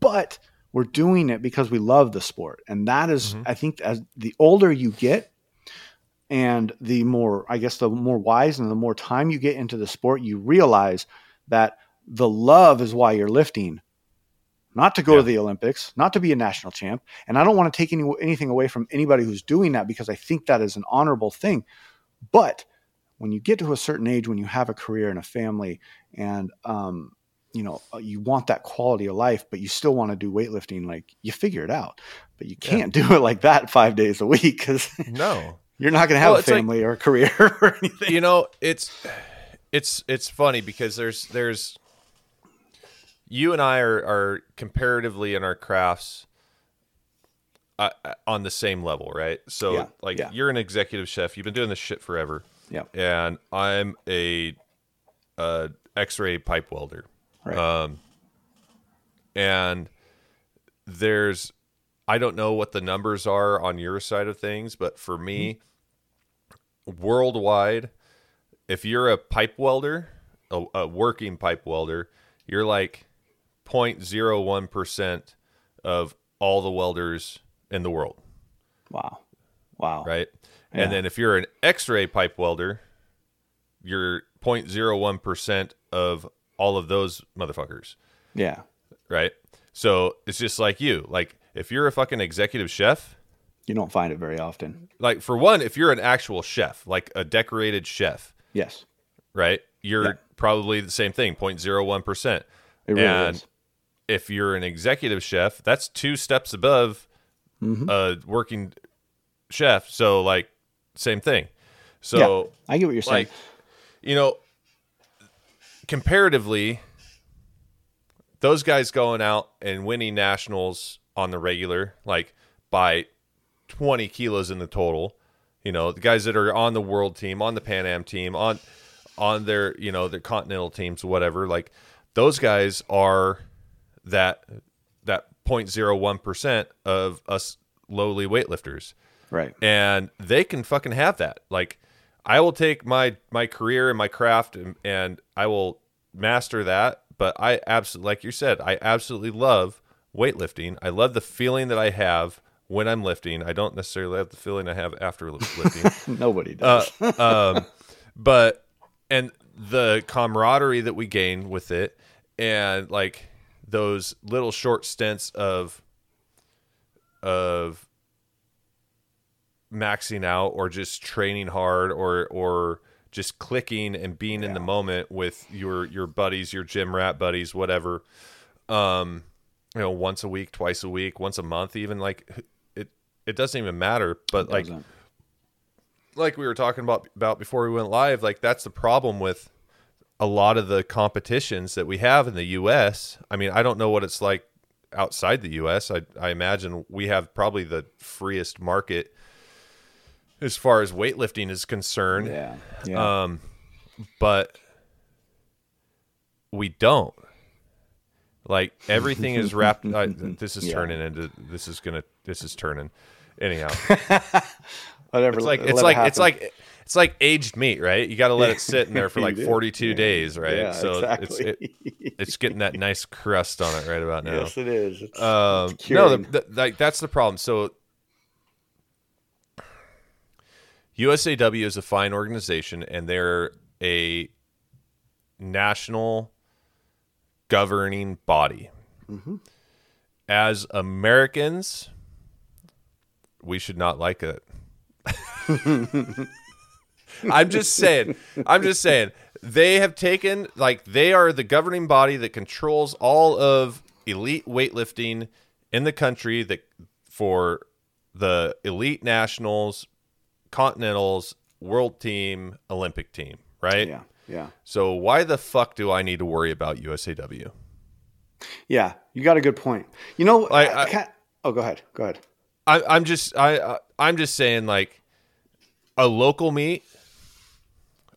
But we're doing it because we love the sport. And that is, mm-hmm. I think as the older you get, and the more i guess the more wise and the more time you get into the sport you realize that the love is why you're lifting, not to go Yeah. to the Olympics, not to be a national champ. And I don't want to take any, anything away from anybody who's doing that because I think that is an honorable thing. But when you get to a certain age, when you have a career and a family, and um, you know uh, you want that quality of life, but you still want to do weightlifting, like you figure it out. But you can't [LAUGHS] do it like that five days a week because No, [LAUGHS] you're not going to have Well, a it's like- family or a career [LAUGHS] or anything. you know it's it's it's funny because there's there's you and I are are comparatively in our crafts uh, uh, on the same level, right? So Yeah, like yeah. you're an executive chef, you've been doing this shit forever, Yeah, and I'm a uh, X-ray pipe welder. right. Um, and there's, I don't know what the numbers are on your side of things, but for me, worldwide, if you're a pipe welder, a, a working pipe welder, you're like 0.01% of all the welders in the world, wow, wow. right? Yeah. And then if you're an X-ray pipe welder, you're 0.01% of all of those motherfuckers Yeah, right? So it's just like you. Like if you're a fucking executive chef, you don't find it very often. like for one, if you're an actual chef, like a decorated chef, Yes, right? You're Yeah. probably the same thing, 0.01%. it really And is. If you're an executive chef, that's two steps above Mhm. a working chef. So like same thing. So yeah, I get what you're saying. like you know comparatively those guys going out and winning nationals on the regular like by 20 kilos in the total you know the guys that are on the world team on the pan am team on on their you know their continental teams whatever like those guys are that that 0.01% of us lowly weightlifters right. and they can fucking have that. Like, I will take my my career and my craft and, and I will master that. But I absolutely, like you said, I absolutely love weightlifting. I love the feeling that I have when I'm lifting. I don't necessarily have the feeling I have after [LAUGHS] lifting. Nobody uh, does. [LAUGHS] um, but and the camaraderie that we gain with it, and like those little short stints of of maxing out or just training hard or or just clicking and being in the moment with your your buddies, your gym rat buddies, whatever. Um, you know, once a week, twice a week, once a month, even like it. It doesn't even matter, but like Doesn't. like we were talking about about before we went live, like that's the problem with a lot of the competitions that we have in the US. I mean, I don't know what it's like outside the US. I I imagine we have probably the freest market as far as weightlifting is concerned. yeah, yeah. Um but we don't. Like [LAUGHS] everything is wrapped uh, this is Yeah. turning into this is going to this is turning anyhow. [LAUGHS] Whatever. It's like it's it like it's like it's like aged meat, right? You got to let it sit in there for [LAUGHS] like 42 Yeah. days, right? Yeah, so it's it, [LAUGHS] it's getting that nice crust on it right about now. yes, it is. It's, Um, it's no, the, the, like that's the problem. So USAW is a fine organization, and they're a national governing body. Mhm. As Americans, we should not like it. [LAUGHS] I'm just saying. I'm just saying. They have taken like they are the governing body that controls all of elite weightlifting in the country that for the elite nationals, continentals, world team, Olympic team, right? yeah, yeah, So why the fuck do I need to worry about USAW? yeah. You got a good point. You know, I- I, I- can't, oh, go ahead, go ahead. I, I'm just I I- I'm just saying like a local meet.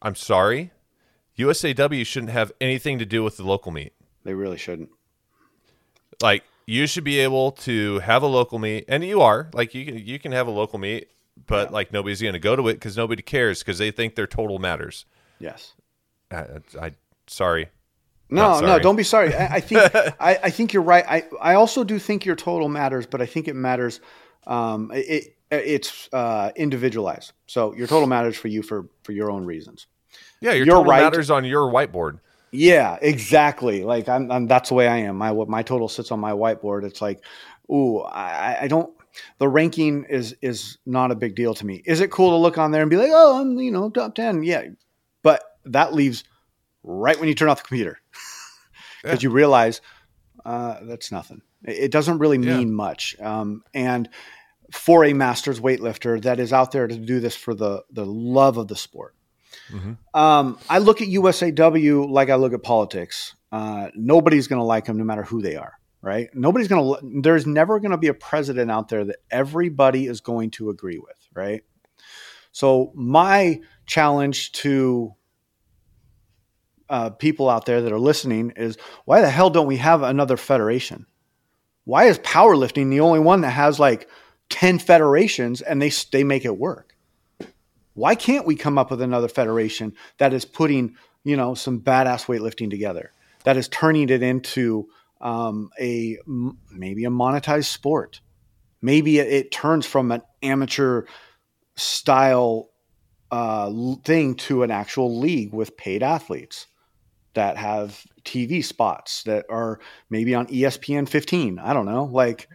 I'm sorry, USAW shouldn't have anything to do with the local meet. They really shouldn't. Like you should be able to have a local meet, and you are like you can you can have a local meet, but like nobody's going to go to it because nobody cares because they think their total matters. Yes. I, I sorry. No, Not no, don't be sorry. I, I think [LAUGHS] I, I think you're right. I, I also do think your total matters, but I think it matters. Um, it, it's uh, individualized. So your total matters for you for for your own reasons. Yeah, your You're total right. matters on your whiteboard. Yeah, exactly. Like I'm, I'm that's the way I am. My my total sits on my whiteboard. It's like, ooh, I, I don't. The ranking is is not a big deal to me. Is it cool to look on there and be like, oh, I'm you know top ten? Yeah, but that leaves right when you turn off the computer because [LAUGHS] Yeah. you realize uh, that's nothing. It doesn't really Yeah. mean much. Um, and for a masters weightlifter that is out there to do this for the the love of the sport. Mhm. Um, I look at USAW like I look at politics. Uh, nobody's going to like them no matter who they are, right? Nobody's going to. There's never going to be a president out there that everybody is going to agree with, right? So my challenge to uh, people out there that are listening is why the hell don't we have another federation? Why is powerlifting the only one that has like 10 federations and they they make it work? Why can't we come up with another federation that is putting, you know, some badass weightlifting together? That is turning it into um, a maybe a monetized sport. Maybe it, it turns from an amateur style uh, thing to an actual league with paid athletes that have TV spots that are maybe on ESPN 15. I don't know. Like,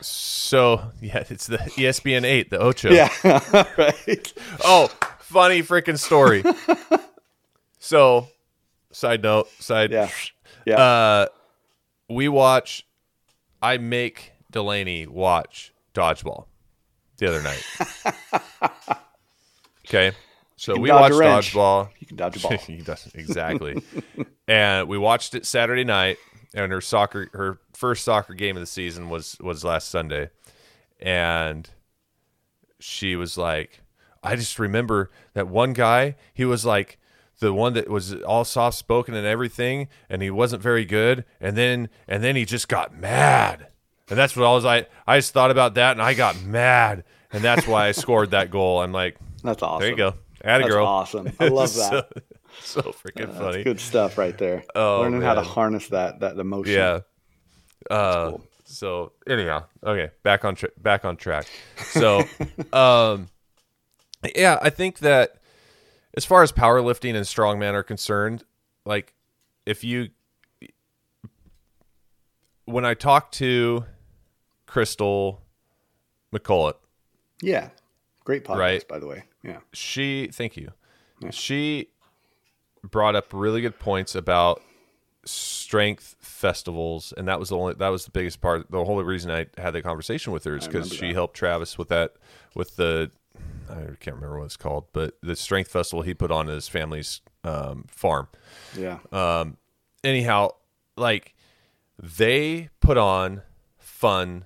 So yeah, it's the ESPN eight, the Ocho. yeah, [LAUGHS] right. Oh, funny freaking story. [LAUGHS] so, side note, side. Yeah. [SNIFFS] Yeah. Uh, we watch. I make Delaney watch dodgeball the other night. [LAUGHS] okay, so we watched dodgeball. You can dodge a [LAUGHS] ball. exactly. and we watched it Saturday night, and her soccer, her first soccer game of the season was was last Sunday, and she was like, I just remember that one guy. He was like the one that was all soft spoken and everything, and he wasn't very good. And then and then he just got mad, and that's what I was like. I just thought about that, and I got mad, and that's why I scored that goal. I'm like, That's awesome. there you go, atta That's girl. awesome. I [LAUGHS] love that. so, so freaking That's funny. good stuff right there. Oh, Learning how to harness that that emotion. Yeah. Uh, cool. So anyhow, okay, back on tra- back on track. So, [LAUGHS] um, yeah, I think that as far as powerlifting and strongman are concerned, like if you when I talk to Crystal McCullough, Yeah. Great podcast, Right. by the way. Yeah. she thank you she brought up really good points about strength festivals and that was the only that was the biggest part the whole reason i had the conversation with her is because she that. helped travis with that with the i can't remember what it's called but the strength festival he put on his family's um, farm Yeah. um, anyhow, like they put on fun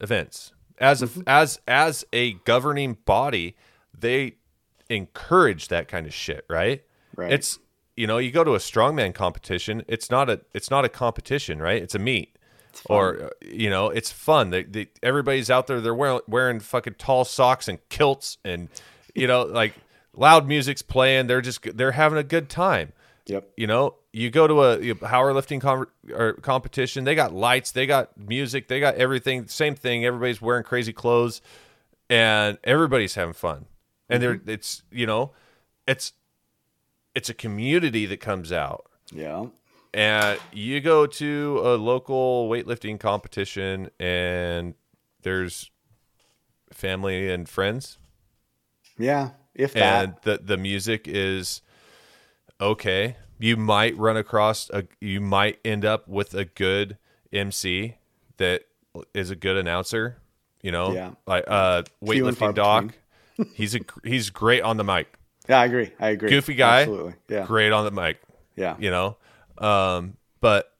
events as a, Mm-hmm. as as a governing body. They encourage that kind of shit, right? Right. It's you know you go to a strongman competition. It's not a it's not a competition, right? It's a meet. Or uh, you know, it's fun. They, they, everybody's out there. They're wearing wearing fucking tall socks and kilts, and you know, like loud music's playing. They're just they're having a good time. Yep. You know, you go to a you know, powerlifting com- or competition. They got lights, they got music, they got everything. Same thing. Everybody's wearing crazy clothes, and everybody's having fun. And they're mm-hmm. it's you know, it's it's a community that comes out. Yeah. And you go to a local weightlifting competition, and there's family and friends Yeah. If that. and the the music is okay. You might run across a you might end up with a good MC that is a good announcer, you know? Yeah. Like uh Few and far weightlifting doc. [LAUGHS] he's a he's great on the mic. yeah, I agree. I agree. Goofy guy. Absolutely. Yeah. Great on the mic, Yeah. you know? Um but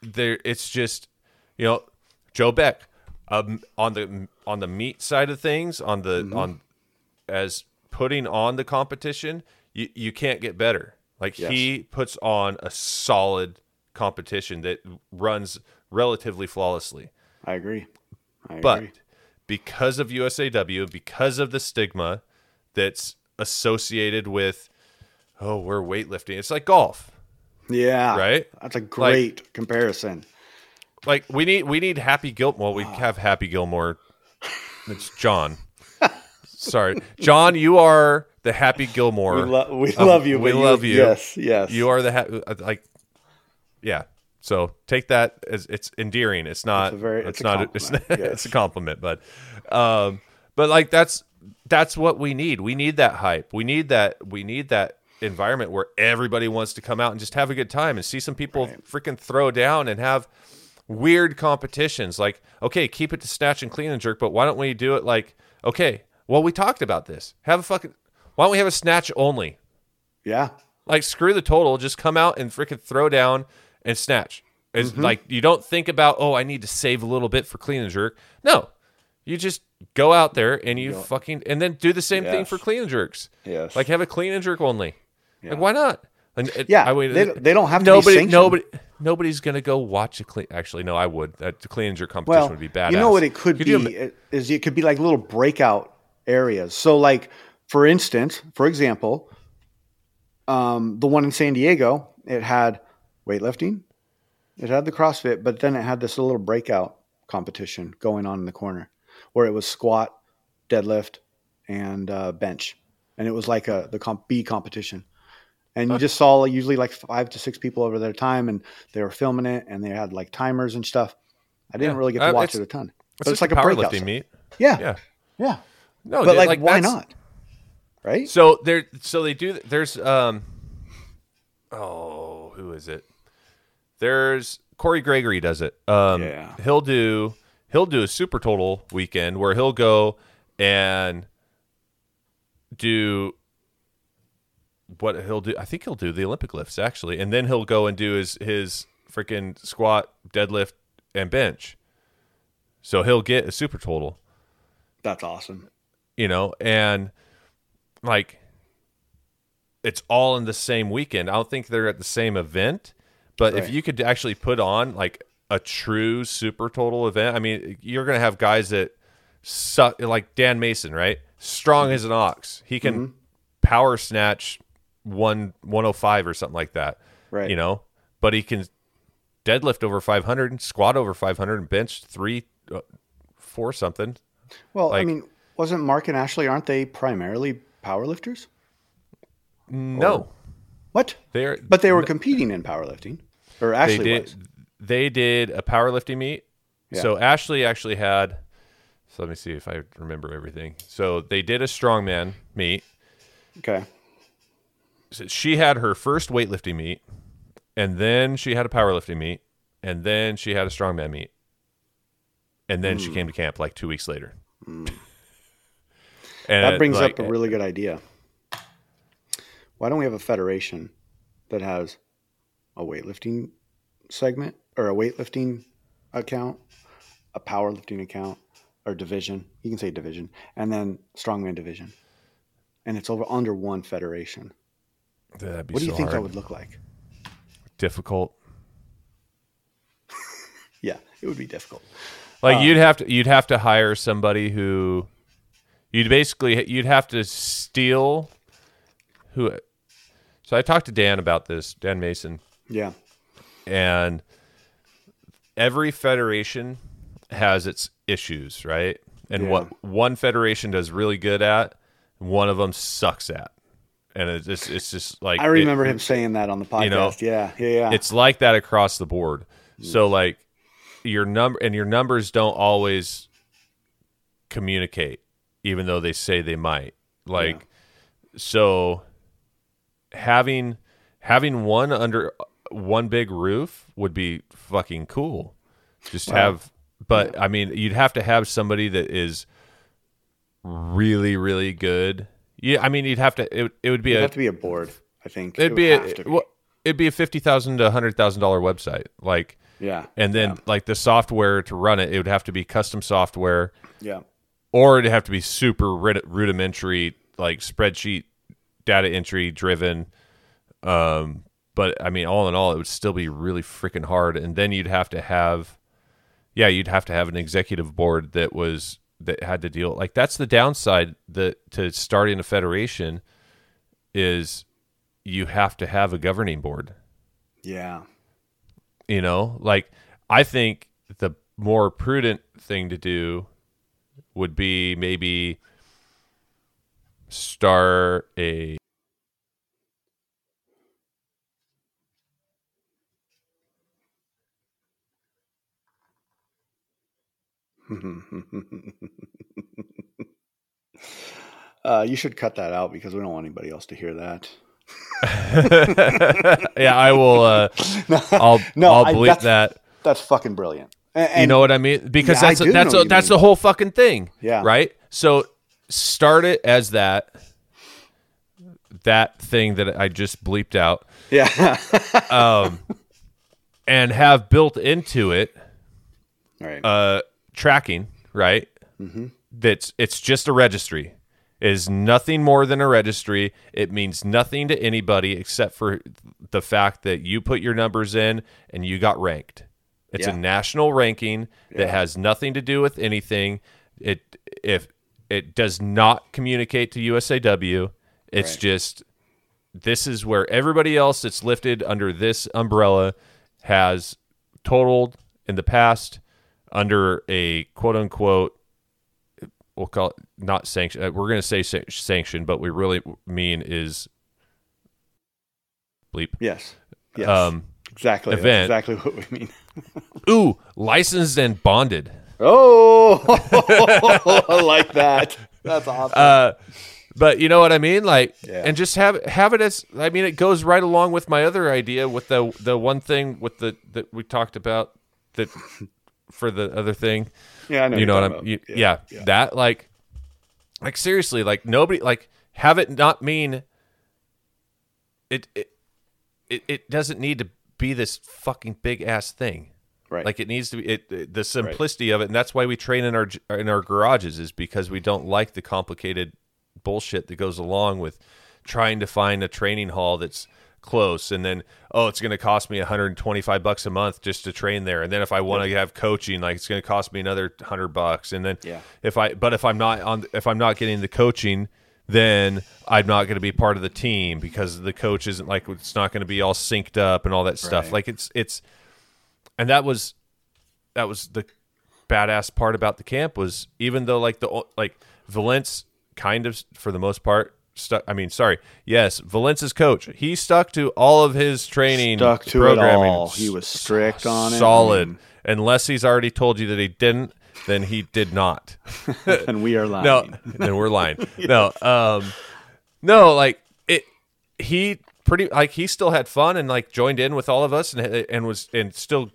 there it's just you know, Joe Beck um, on the on the meat side of things, on the Mm-hmm. on as putting on the competition, you, you can't get better. Like Yes. he puts on a solid competition that runs relatively flawlessly. I agree. I agree. But because of USAW, because of the stigma that's associated with oh, we're weightlifting. It's like golf, Yeah. right? That's a great comparison. Like we need we need Happy Gilmore. Well, we have Happy Gilmore. It's John. [LAUGHS] Sorry, John. You are the Happy Gilmore. We, lo- we Um, love you. we love you. Yes, yes. You are the ha- like, yeah. So take that as it's endearing. It's not. It's a very- It's, it's not. It's, yes. [LAUGHS] it's a compliment, but, um, but like that's that's what we need. We need that hype. We need that. We need that environment where everybody wants to come out and just have a good time and see some people freaking throw down and have weird competitions. Like, okay, keep it to snatch and clean and jerk, but why don't we do it like, okay, well, we talked about this. Have a fucking. Why don't we have a snatch only? yeah. Like screw the total, just come out and freaking throw down and snatch. It's mm-hmm. like you don't think about, oh, I need to save a little bit for clean and jerk. No. You just go out there and you fucking and then do the same thing for clean and jerks. Yes. Like have a clean and jerk only. Like why not? And it- Yeah, I mean, they- they don't have to be nobody sanctioned. nobody nobody's gonna go watch a clean actually no, I would. That the clean and jerk competition Well, would be bad. you know what it could Could you be it- is it could be like little breakout areas. So, like for instance, for example, um, the one in San Diego, it had weightlifting, it had the CrossFit, but then it had this little breakout competition going on in the corner, where it was squat, deadlift, and uh, bench, and it was like a the comp B competition. And you just saw usually like five to six people over their time, and they were filming it, and they had like timers and stuff. I didn't Yeah. really get to Uh, watch it a ton, but it's, it's, like a powerlifting meet. Yeah, Yeah. yeah. No, But dude, like, why not? Right? So there, so they do. There's um, oh, who is it? There's Corey Gregory does it. Um, Yeah. he'll do he'll do a super total weekend where he'll go and do what he'll do. I think he'll do the Olympic lifts actually, and then he'll go and do his his freaking squat, deadlift, and bench. So he'll get a super total That's awesome. you know, and like it's all in the same weekend. I don't think they're at the same event, but if you could actually put on like a true super total event, I mean, you're going to have guys that suck, like Dan Mason, right? Strong as an ox. He can Mm-hmm. power snatch one 105 or something like that, Right. You know, but he can deadlift over 500, squat over 500, and bench three, uh, four something. Well, I mean, wasn't Mark and Ashley aren't they primarily powerlifters? No, What? they're But they were competing in powerlifting, or they Ashley did was. they did a powerlifting meet. Yeah. So Ashley actually had so let me see if I remember everything. So they did a strongman meet. Okay. So she had her first weightlifting meet, and then she had a powerlifting meet, and then she had a strongman meet. And then Hmm. she came to camp like two weeks later. And That brings like, up a really good idea. Why don't we have a federation that has a weightlifting segment or a weightlifting account, a powerlifting account, or division? You can say division, and then strongman division, and it's over under one federation. that'd be What do you so think that would look like? difficult. [LAUGHS] Yeah, it would be difficult. Like Um, you'd have to you'd have to hire somebody who you'd basically you'd have to steal who So I talked to Dan about this, Dan Mason, Yeah, and every federation has its issues, right? And Yeah. what one federation does really good at, one of them sucks at. And it's just, it's just like I remember it- him saying that on the podcast. know, yeah, yeah, yeah. it's like that across the board. So mm. like your number and your numbers don't always communicate, even though they say they might. Like so having having one under one big roof would be fucking cool. Just have but I mean you'd have to have somebody that is really, really good. Yeah, I mean you'd have to it, it would be It'd a have to be a board. I think It'd It be, a, be. well, it'd be a fifty thousand to hundred thousand dollar website. Like, yeah, and then like the software to run it, it would have to be custom software, yeah, or it'd have to be super rud- rudimentary, like spreadsheet data entry driven. Um, but I mean, all in all, it would still be really freaking hard. And then you'd have to have, yeah, you'd have to have an executive board that was that had to deal. Like that's the downside that to starting a federation is you have to have a governing board. yeah. You know, like I think the more prudent thing to do would be maybe start a [LAUGHS] uh, you should cut that out because we don't want anybody else to hear that. [LAUGHS] yeah, I will. Uh, [LAUGHS] I'll No, I'll bleep that. That's fucking brilliant. And, you know what I mean? Because Yeah, that's do that's you that's mean. the whole fucking thing. Yeah. Right. So start it as that that thing that I just bleeped out, yeah. [LAUGHS] um, and have built into it right. uh, tracking. Right. Mm-hmm. That's it's just a registry. It is nothing more than a registry. It means nothing to anybody except for the fact that you put your numbers in and you got ranked. It's a national ranking that Yeah. has nothing to do with anything. It if it does not communicate to USAW. It's Right. just this is where everybody else that's lifted under this umbrella has totaled in the past under a quote unquote we'll call it not sanction uh, we're going to say san- sanction but we really mean is bleep yes. Yes. um exactly. That's event. exactly what we mean. [LAUGHS] ooh licensed and bonded Oh, [LAUGHS] I like that. That's awesome. uh but you know what I mean, like, Yeah. and just have have it as. I mean, it goes right along with my other idea with the the one thing with the that we talked about that for the other thing. yeah, I know. you know what I'm. You, yeah, that like, like seriously, like nobody like have it not mean. It it it, it doesn't need to be this fucking big ass thing. Right. Like it needs to be it, it- the simplicity of it, and that's why we train in our in our garages is because we don't like the complicated bullshit that goes along with trying to find a training hall that's close and then oh it's going to cost me 125 bucks a month just to train there and then if I want to have coaching like it's going to cost me another 100 bucks and then Yeah. if I but if I'm not on if I'm not getting the coaching then I'm not going to be part of the team because the coach isn't like it's not going to be all synced up and all that stuff Right. like it's it's and that was that was the badass part about the camp was even though like the like Valence kind of for the most part stuck I mean sorry yes Valence's coach he stuck to all of his training Stuck to it programming all. He was strict on it. solid mm-hmm. unless he's already told you that he didn't then he did not [LAUGHS] and we are lying. no, then we're lying. [LAUGHS] No, um, no, like it. He pretty like he still had fun and like joined in with all of us and and was and still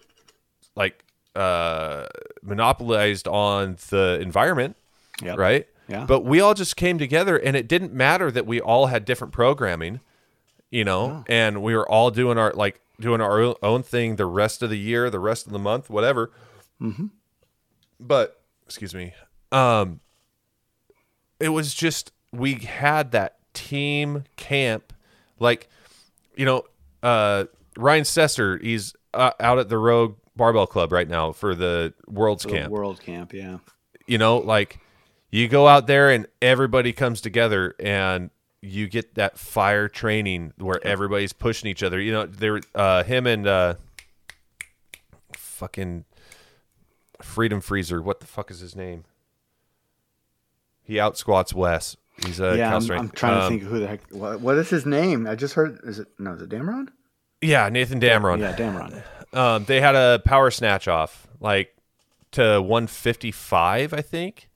like uh monopolized on the environment, Yep. right? Yeah. But we all just came together, and it didn't matter that we all had different programming, you know, and we were all doing our like doing our own thing the rest of the year, the rest of the month, whatever. But excuse me, um, it was just we had that team camp, like you know, uh, Ryan Sesser, he's uh, out at the Rogue Barbell Club right now for the World's The Camp. World Camp, yeah. you know like you go out there and everybody comes together and you get that fire training where everybody's pushing each other. You know there uh him and uh fucking freedom freezer what the fuck is his name he out squats wes he's a yeah, I'm, I'm trying to um, think who the heck. What, what is his name? I just heard. Is it no? Is it Damron? yeah nathan damron Yeah, Damron. um, they had a power snatch off like to 155 i think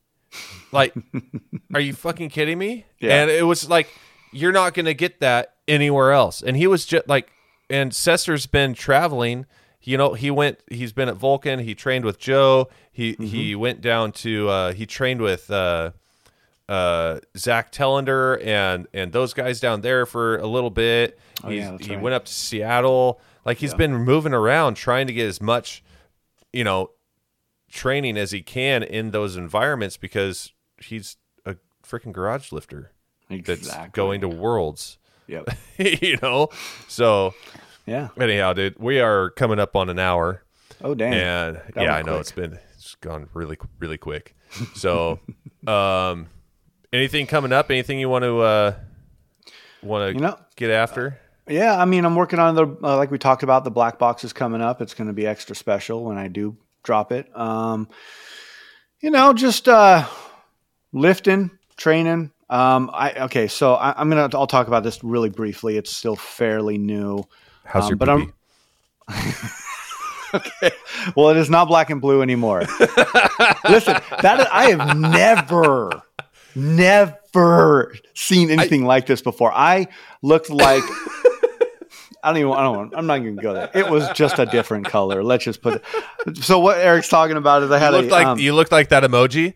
like [LAUGHS] are you fucking kidding me Yeah. and it was like you're not gonna get that anywhere else and he was just like and Sesser's been traveling you know he went he's been at vulcan he trained with joe he he Mm-hmm. went down to uh he trained with uh uh Zack Telander and and those guys down there for a little bit. Oh, He's- yeah, he right. went up to Seattle. Like he's been moving around trying to get as much, you know, training as he can in those environments because he's a freaking garage lifter that's going to worlds. Yep. [LAUGHS] you know? So Yeah. anyhow, dude, we are coming up on an hour. Oh damn. And That yeah, I know quick. it's been it's gone really really quick. So, [LAUGHS] um, anything coming up? Anything you want to uh, want to You know- get after? Yeah, I mean, I'm working on the uh, like we talked about. The black box is coming up. It's going to be extra special when I do drop it. Um, you know, just uh, lifting, training, Um, I okay, so I, am gonna I'll talk about this really briefly. It's still fairly new. How's um, your but poopy? I'm [LAUGHS] okay. Well, it is not black and blue anymore. Listen, that is, I have never, never seen anything I, like this before. I looked like I don't even. I don't. Want, I'm not even gonna go there. It was just a different color. Let's just put it. So what Eric's talking about is I had you looked a, like um, you looked like that emoji.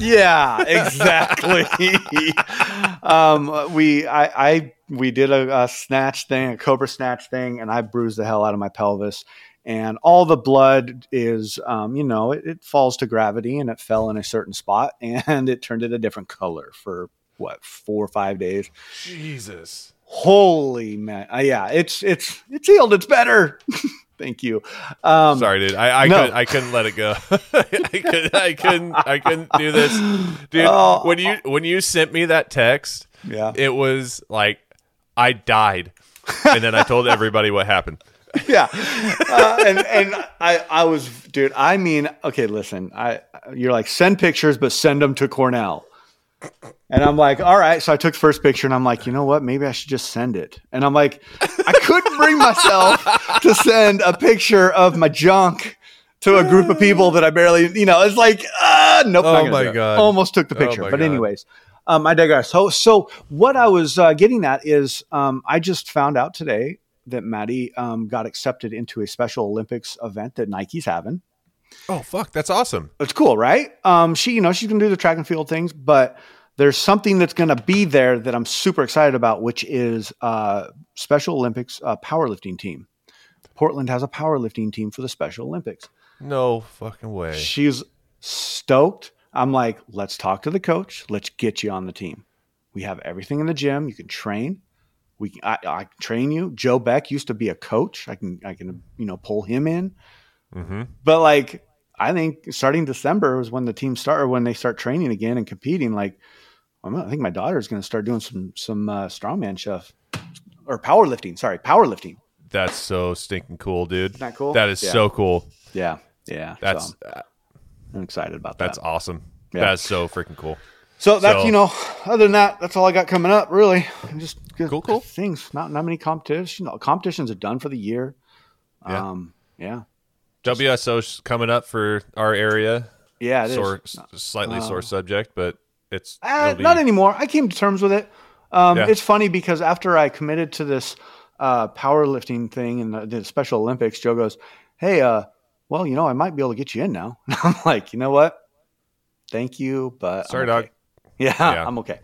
Yeah, exactly. [LAUGHS] um, we I, I we did a, a snatch thing, a cobra snatch thing, and I bruised the hell out of my pelvis. And all the blood is um, you know it, it, falls to gravity and it fell in a certain spot [LAUGHS] and it turned it a different color for what four or five days. Jesus. Holy man uh, yeah it's it's it's healed. It's better. [LAUGHS] Thank you. Um, sorry dude. I I, no. couldn't, I couldn't let it go. [LAUGHS] I, couldn't, I couldn't i couldn't do this. Dude oh. when you when you sent me that text yeah. it was like i died and then i told everybody what happened [LAUGHS] yeah, uh, and and I I was dude. I mean, okay, listen. I you're like send pictures, but send them to Cornell. And I'm like, all right. So I took the first picture, and I'm like, you know what? Maybe I should just send it. And I'm like, I couldn't bring myself to send a picture of my junk to a group of people that I barely, you know, it's like, uh, nope. Oh my god! Almost took the oh picture, oh but anyways. Um, I digress. So, so what I was uh, getting at is, um, I just found out today that Maddie um, got accepted into a Special Olympics event that Nike's having. Oh fuck, that's awesome. It's cool, right? Um, she, you know, she's gonna do the track and field things, but there's something that's gonna be there that I'm super excited about, which is uh, Special Olympics uh, powerlifting team. Portland has a powerlifting team for the Special Olympics. No fucking way. She's stoked. I'm like, let's talk to the coach. Let's get you on the team. We have everything in the gym. You can train we I, I can train you. Joe Beck used to be a coach. I can I can you know pull him in. Mm-hmm. But like I think starting December was when the team start or when they start training again and competing. Like I think my daughter is going to start doing some some uh, strongman stuff or powerlifting. Sorry, powerlifting. That's so stinking cool, dude. Isn't that cool? That is yeah. so cool. Yeah, yeah. That's so, I'm excited about that. That's awesome. Yeah. That's so freaking cool. So that's so, you know, other than that, that's all I got coming up. Really, just good, cool, cool things. Not not many competitions. Competitions are done for the year. Yeah. Um, yeah. WSO's coming up for our area. Yeah, it sore, is. slightly uh, sore subject, but it's uh, be... not anymore. I came to terms with it. Um, yeah. It's funny because after I committed to this uh, powerlifting thing and the, the, Special Olympics, Joe goes, "Hey, uh, well, you know, I might be able to get you in now." And [LAUGHS] I'm like, you know what? Thank you, but sorry, okay. dog. [LAUGHS] Yeah, yeah, I'm okay,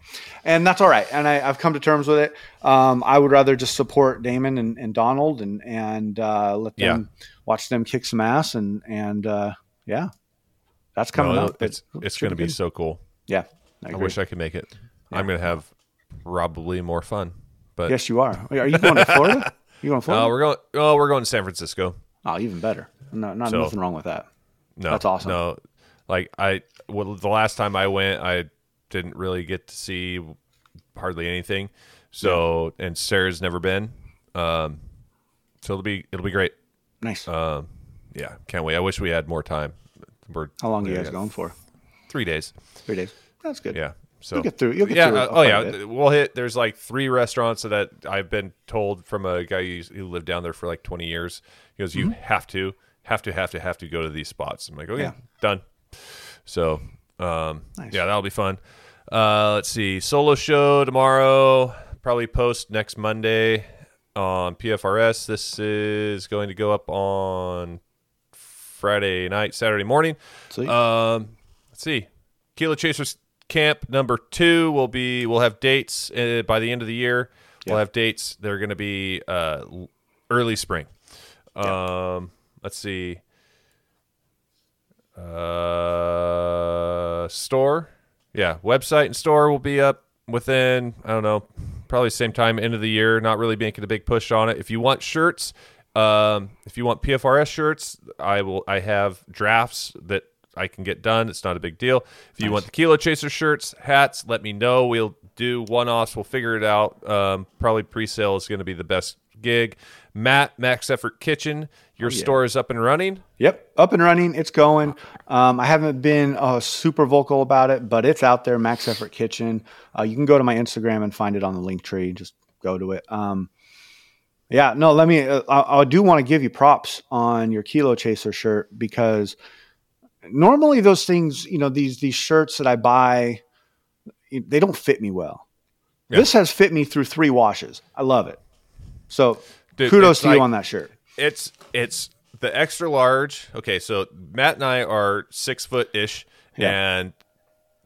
and that's all right. And I, have come to terms with it. Um, I would rather just support Damon and, and Donald and and uh, let them yeah. watch them kick some ass and and uh, yeah, that's coming no, up. It's it's, it's going to be so cool. Yeah, I, I, wish I could make it. Yeah. I'm going to have probably more fun. But yes, you are. Are you [LAUGHS] going to Florida? you going to Florida? No, we're going. Oh, we're going to San Francisco. Oh, even better. No, not so, nothing wrong with that. No, that's awesome. No, like I, well, the last time I went, I didn't really get to see hardly anything. So yeah. and Sarah's never been. Um, so it'll be it'll be great. Nice. Um, yeah, can't wait. I wish we had more time. We're, How long are you guys going for? Three days. Three days. That's good. Yeah. So you'll get through. You'll get yeah. Through uh, oh yeah. We'll hit. There's like three restaurants that I've been told from a guy who lived down there for like 20 years. He goes, "You mm-hmm. have to, have to, have to, have to go to these spots." I'm like, "Okay, yeah. done." So um, nice. yeah, that'll be fun. Uh, let's see. Solo show tomorrow. Probably post next Monday on PFRS. This is going to go up on Friday night, Saturday morning. Let's um, let's see. Kilo Chasers Camp number two will be. We'll have dates uh, by the end of the year. We'll have dates. They're going to be uh, early spring. Um, let's see. Uh, store yeah, website and store will be up within I don't know, probably same time end of the year. Not really making a big push on it. If you want shirts, um, if you want PFRS shirts, I will. I have drafts that I can get done. It's not a big deal. If you nice. want the Kilo Chaser shirts, hats, let me know. We'll do one offs. We'll figure it out. Um, probably pre sale is going to be the best gig. Matt, Max Effort Kitchen, your Oh, yeah. store is up and running. Yep, up and running. It's going. Um, I haven't been uh, super vocal about it, but it's out there. Max Effort Kitchen. Uh, you can go to my Instagram and find it on the link tree. Just go to it. Um, yeah, no. Let me. Uh, I, I do want to give you props on your Kilo Chaser shirt because normally those things, you know, these these shirts that I buy, they don't fit me well. Yeah. This has fit me through three washes. I love it. So Dude, kudos to like- you on that shirt. It's it's the extra large. Okay, so Matt and I are six foot ish Yeah. and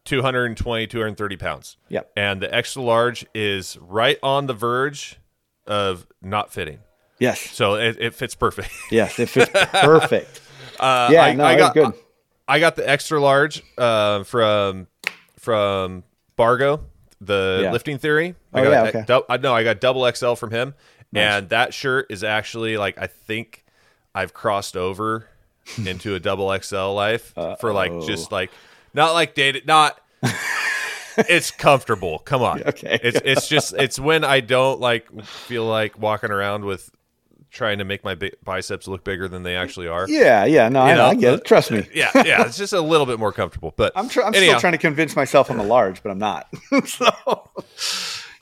220, 230 pounds. Yep. And the extra large is right on the verge of not fitting. Yes. So it, it fits perfect. [LAUGHS] Yes, it fits perfect. [LAUGHS] Uh, Yeah, I, no, I got good. I got the extra large uh, from from Bargo, the Yeah. lifting theory. I Oh, got yeah, okay. I know I got double XL from him, and that shirt is actually like I think I've crossed over [LAUGHS] into a double XL life for like just like not like dated not. [LAUGHS] it's comfortable. Come on. Okay. It's it's just it's when I don't like feel like walking around with trying to make my bi- biceps look bigger than they actually are. Yeah, yeah, no, I, know, I get it. Trust me. [LAUGHS] Yeah, yeah, it's just a little bit more comfortable. But I'm, tr- I'm anyhow, still trying to convince myself I'm a large, but I'm not. so,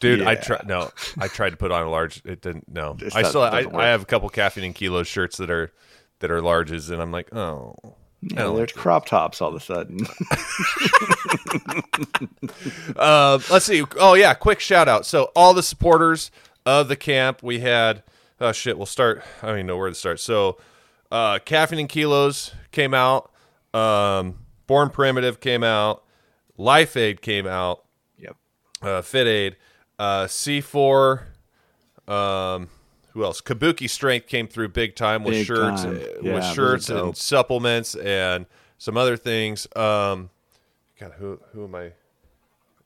dude. I Yeah. tried. No, I tried to put on a large. It didn't. No, [LAUGHS] It's I not- still. I. I have a couple caffeine and kilos shirts that are that are larges, and I'm like, oh, I yeah, there's like crop tops all of a sudden. [LAUGHS] Uh, let's see. Oh yeah, quick shout out. So all the supporters of the camp, we had. Oh shit, we'll start. I don't even know where to start. So, uh, caffeine and kilos came out. Um, Born Primitive came out. Life Aid came out. yep. uh, Fit Aid, uh, C4. Um, who else? Kabuki Strength came through big time with Big shirts, time. uh, Yeah, with shirts and supplements and some other things. Um, God, who who am I?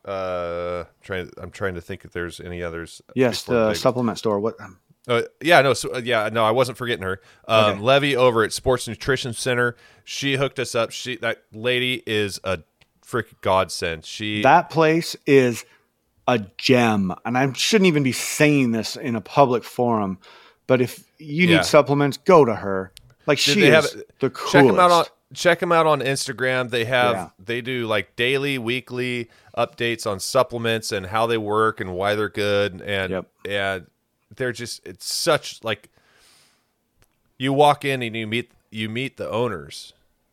Uh, trying. I'm trying to think if there's any others. Yes, the big- supplement store. What? um, uh, yeah, no, so, uh, yeah, no, I wasn't forgetting her. Um, Okay. Levy over at Sports Nutrition Center, she hooked us up. She that lady is a freaking godsend. She That place is a gem, and I shouldn't even be saying this in a public forum, but if you need Yeah. supplements, go to her. Like Did she they have- the coolest. check them out on check them out on Instagram. They have Yeah. they do like daily, weekly updates on supplements and how they work and why they're good and Yep. and they're just it's such like you walk in and you meet you meet the owners.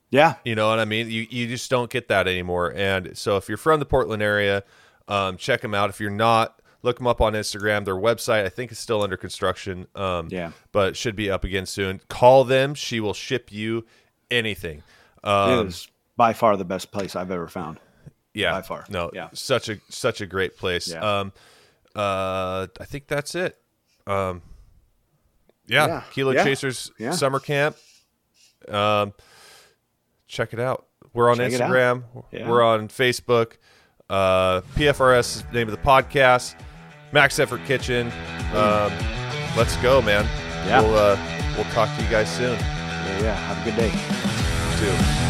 yeah, You know what I mean? You you just don't get that anymore. And so if you're from the Portland area, um, check them out. If you're not, look them up on Instagram. Their website I think is still under construction. Um, Yeah. but should be up again soon. Call them. She will ship you anything. it Um, is by far the best place I've ever found. yeah, by far. No, Yeah. such a such a great place. Yeah. Um, uh, I think that's it. Um, yeah, Yeah. Kilo Yeah. Chasers Yeah. summer camp. Um, check it out. We're on Check. Instagram. We're on Facebook. Uh, PFRS is the name of the podcast. Max Effort Kitchen. Um, let's go, man. Yeah. We'll uh, we'll talk to you guys soon Yeah, yeah. Have a good day. You too.